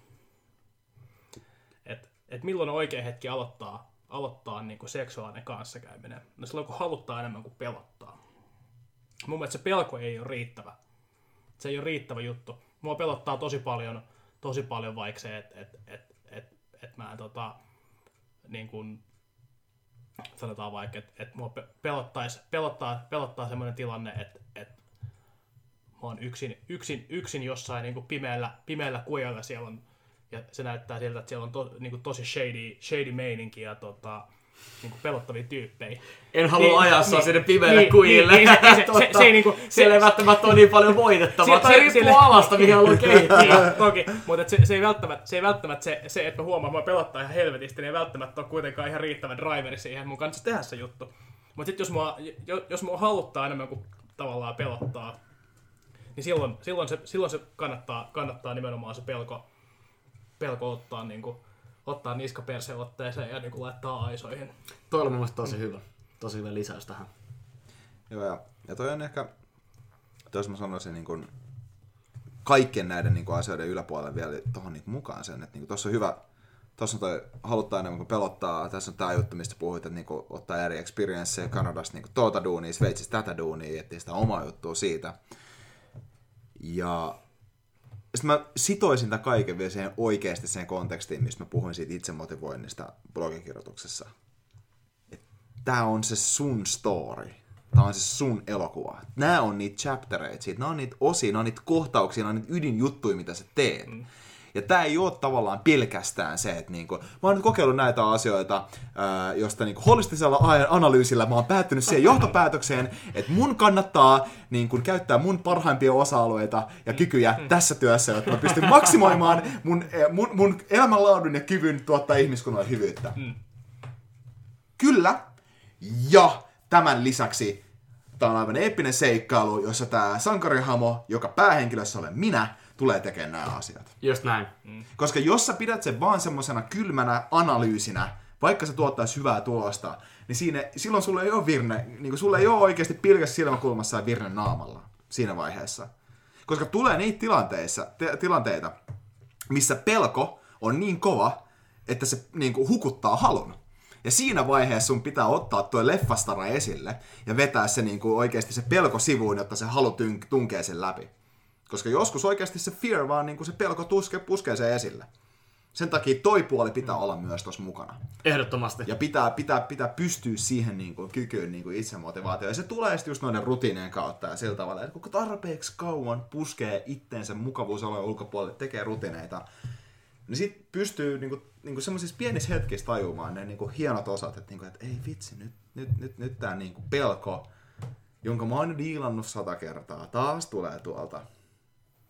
Et, et milloin on oikea hetki aloittaa, aloittaa niin kuin seksuaalinen kanssakäyminen? No silloin, kun haluttaa enemmän kuin pelottaa. Mun mielestä se pelko ei ole riittävä. Se ei ole riittävä juttu. Mua pelottaa tosi paljon, tosi paljon vaikka se, että et, et, et, et mä en tota, niin kuin, sanotaan vaikka, että et mua pe- pelottais, pelottaa, pelottaa semmoinen tilanne, että et mä oon yksin, yksin, yksin jossain niin kuin pimeällä, pimeällä kujalla siellä on, ja se näyttää siltä, että siellä on to, niin kuin tosi shady, shady meininki ja tota, niin kuin pelottavia tyyppejä. En halua Niin, ajaa sua niin, sinne pimeälle niin, kujille. niin, niin, se- se- Totta. se niinku- se- Siellä ei välttämättä ole niin paljon voitettavaa. Se- se- riippuu sille- alasta, mihin haluaa kehittyä. niin, toki, mutta se, se, ei välttämättä, se ei välttämättä se, se, että mä huomaan, että mä pelottaa ihan helvetisti, niin ei välttämättä ole kuitenkaan ihan riittävä driveri siihen, että mun kanssa tehdä se juttu. Mutta sitten jos mua, jo- jos mua haluttaa enemmän kuin tavallaan pelottaa, niin silloin, silloin, se, silloin se kannattaa, kannattaa nimenomaan se pelko, pelko ottaa, niin kuin, ottaa niska perseen otteeseen ja niin kuin laittaa aisoihin. Toi oli mun mielestä tosi hyvä. Tosi hyvä lisäys tähän. Joo, ja ja toi on ehkä, jos mä sanoisin niin kuin, kaikkien näiden niin kuin, asioiden yläpuolelle vielä tuohon niin mukaan sen, että niin tuossa on hyvä, tuossa on toi haluttaa enemmän kuin pelottaa, tässä on tämä juttu, mistä puhuit, että niin kuin, ottaa eri experienceja Kanadasta niin kuin, tuota duunia, Sveitsissä tätä duunia, etsii sitä omaa juttua siitä. Ja sitten mä sitoisin tämän kaiken vielä siihen oikeasti siihen kontekstiin, missä mä puhuin siitä itsemotivoinnista blogikirjoituksessa. Tämä on se sun story. Tämä on se sun elokuva. Nämä on niitä chaptereita siitä. Nämä on niitä osia, nämä on niitä kohtauksia, nämä on niitä ydinjuttuja, mitä sä teet. Mm. Ja tämä ei ole tavallaan pelkästään se, että niinku, mä oon nyt kokeillut näitä asioita, ää, josta niinku holistisella analyysillä mä oon päättynyt siihen johtopäätökseen, että mun kannattaa niinku, käyttää mun parhaimpia osa-alueita ja kykyjä mm. tässä työssä, jotta mä pystyn maksimoimaan mun, mun, mun elämänlaadun ja kyvyn tuottaa ihmiskunnalle hyvyyttä. Mm. Kyllä. Ja tämän lisäksi tämä on aivan eeppinen seikkailu, jossa tämä sankarihamo, joka päähenkilössä olen minä, tulee tekemään nämä asiat. Just näin. Mm. Koska jos sä pidät sen vaan semmoisena kylmänä analyysinä, vaikka se tuottaisi hyvää tulosta, niin siinä, silloin sulle ei ole virne, niin kuin sulle ei ole oikeasti pilkäs silmäkulmassa ja virne naamalla siinä vaiheessa. Koska tulee niitä tilanteissa, te, tilanteita, missä pelko on niin kova, että se niin kuin, hukuttaa halun. Ja siinä vaiheessa sun pitää ottaa tuo leffastara esille ja vetää se niin kuin oikeasti se pelko sivuun, jotta se halu tunkee sen läpi. Koska joskus oikeasti se fear vaan niin kuin se pelko tuske, puskee sen esille. Sen takia toi puoli pitää olla myös tuossa mukana. Ehdottomasti. Ja pitää, pitää, pitää pystyä siihen niin kuin, kykyyn niin kuin itsemotivaatioon. Ja se tulee sitten just noiden rutiinien kautta ja sillä tavalla, että kun tarpeeksi kauan puskee itteensä mukavuusolojen ulkopuolelle, tekee rutineita, niin sit pystyy niinku, niinku semmoisissa pienissä hetkissä tajumaan ne niinku hienot osat, että, niinku, että ei vitsi, nyt, nyt, nyt, nyt tämä niinku pelko, jonka mä oon diilannut sata kertaa, taas tulee tuolta.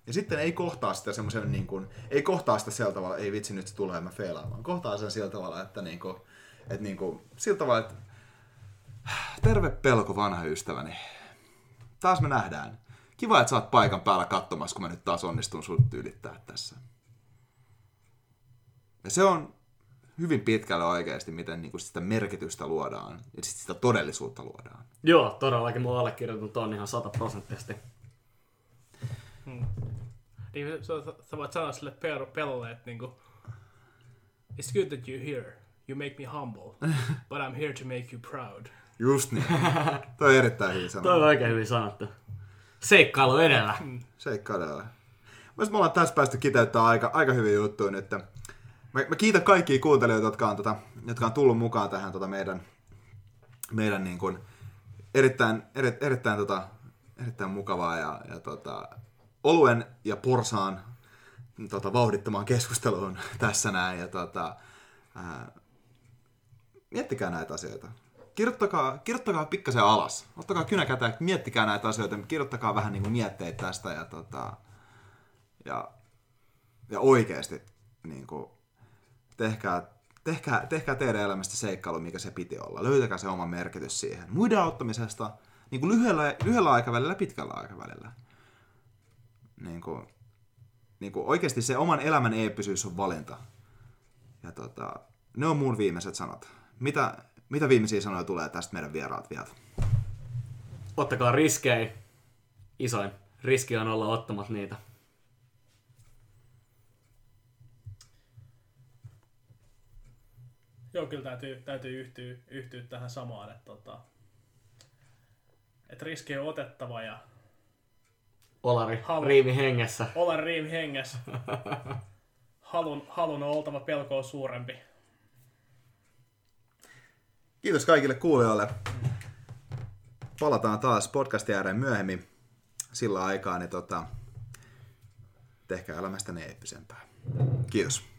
Ja sitten ei kohtaa sitä semmoisen, niin kuin, ei kohtaa sitä sillä tavalla, ei vitsi nyt se tulee, mä feilaan, vaan kohtaa sen sillä tavalla, että, niin kuin, että niin kuin, sillä tavalla, että terve pelko vanha ystäväni. Taas me nähdään. Kiva, että sä oot paikan päällä katsomassa, kun mä nyt taas onnistun sut ylittää tässä. Ja se on hyvin pitkälle oikeasti, miten niin kuin sitä merkitystä luodaan ja sitten sitä todellisuutta luodaan. Joo, todellakin mä allekirjoitan ton ihan sataprosenttisesti. Hmm. Niin, sä, sä voit sanoa sille per, pelolle, että niinku, It's good that you're here. You make me humble. But I'm here to make you proud. Just niin. Toi on erittäin hyvin sanottu. Toi on oikein hyvin sanottu. Seikkailu edellä. Hmm. Seikkailu edellä. Mielestäni me ollaan tässä päästy kiteyttämään aika, aika hyviä juttuja nyt. Mä, mä kiitän kaikkia kuuntelijoita, jotka on, tota, jotka on tullut mukaan tähän tota meidän, meidän niin kuin, erittäin, eri, erittäin, tota, erittäin mukavaa ja, ja tota, oluen ja porsaan tota, vauhdittamaan keskusteluun tässä näin. Ja, tota, ää, miettikää näitä asioita. Kirjoittakaa, kirjoittakaa pikkasen alas. Ottakaa kynäkätä ja miettikää näitä asioita. Kirjoittakaa vähän niin kuin mietteitä tästä ja, tota, ja, ja oikeasti niin kuin, tehkää, tehkää, tehkää teidän elämästä seikkailu, mikä se piti olla. Löytäkää se oma merkitys siihen. Muiden auttamisesta niin kuin lyhyellä, lyhyellä aikavälillä ja pitkällä aikavälillä. Niin kuin, niin kuin oikeasti se oman elämän eeppisyys on valinta. Ja tota, ne on mun viimeiset sanat. Mitä, mitä viimeisiä sanoja tulee tästä meidän vieraat vielä? Ottakaa riskejä. Isoin riski on olla ottamat niitä. Joo, kyllä täytyy, täytyy yhtyä, yhtyä tähän samaan, että, tota, että riski on otettava ja Olari, halu, riimi hengessä. Olla riimi hengessä. halun, halun on oltava pelkoa suurempi. Kiitos kaikille kuulijoille. Palataan taas podcastin ääreen myöhemmin sillä aikaa, niin tota, tehkää elämästä ne eeppisempää. Kiitos.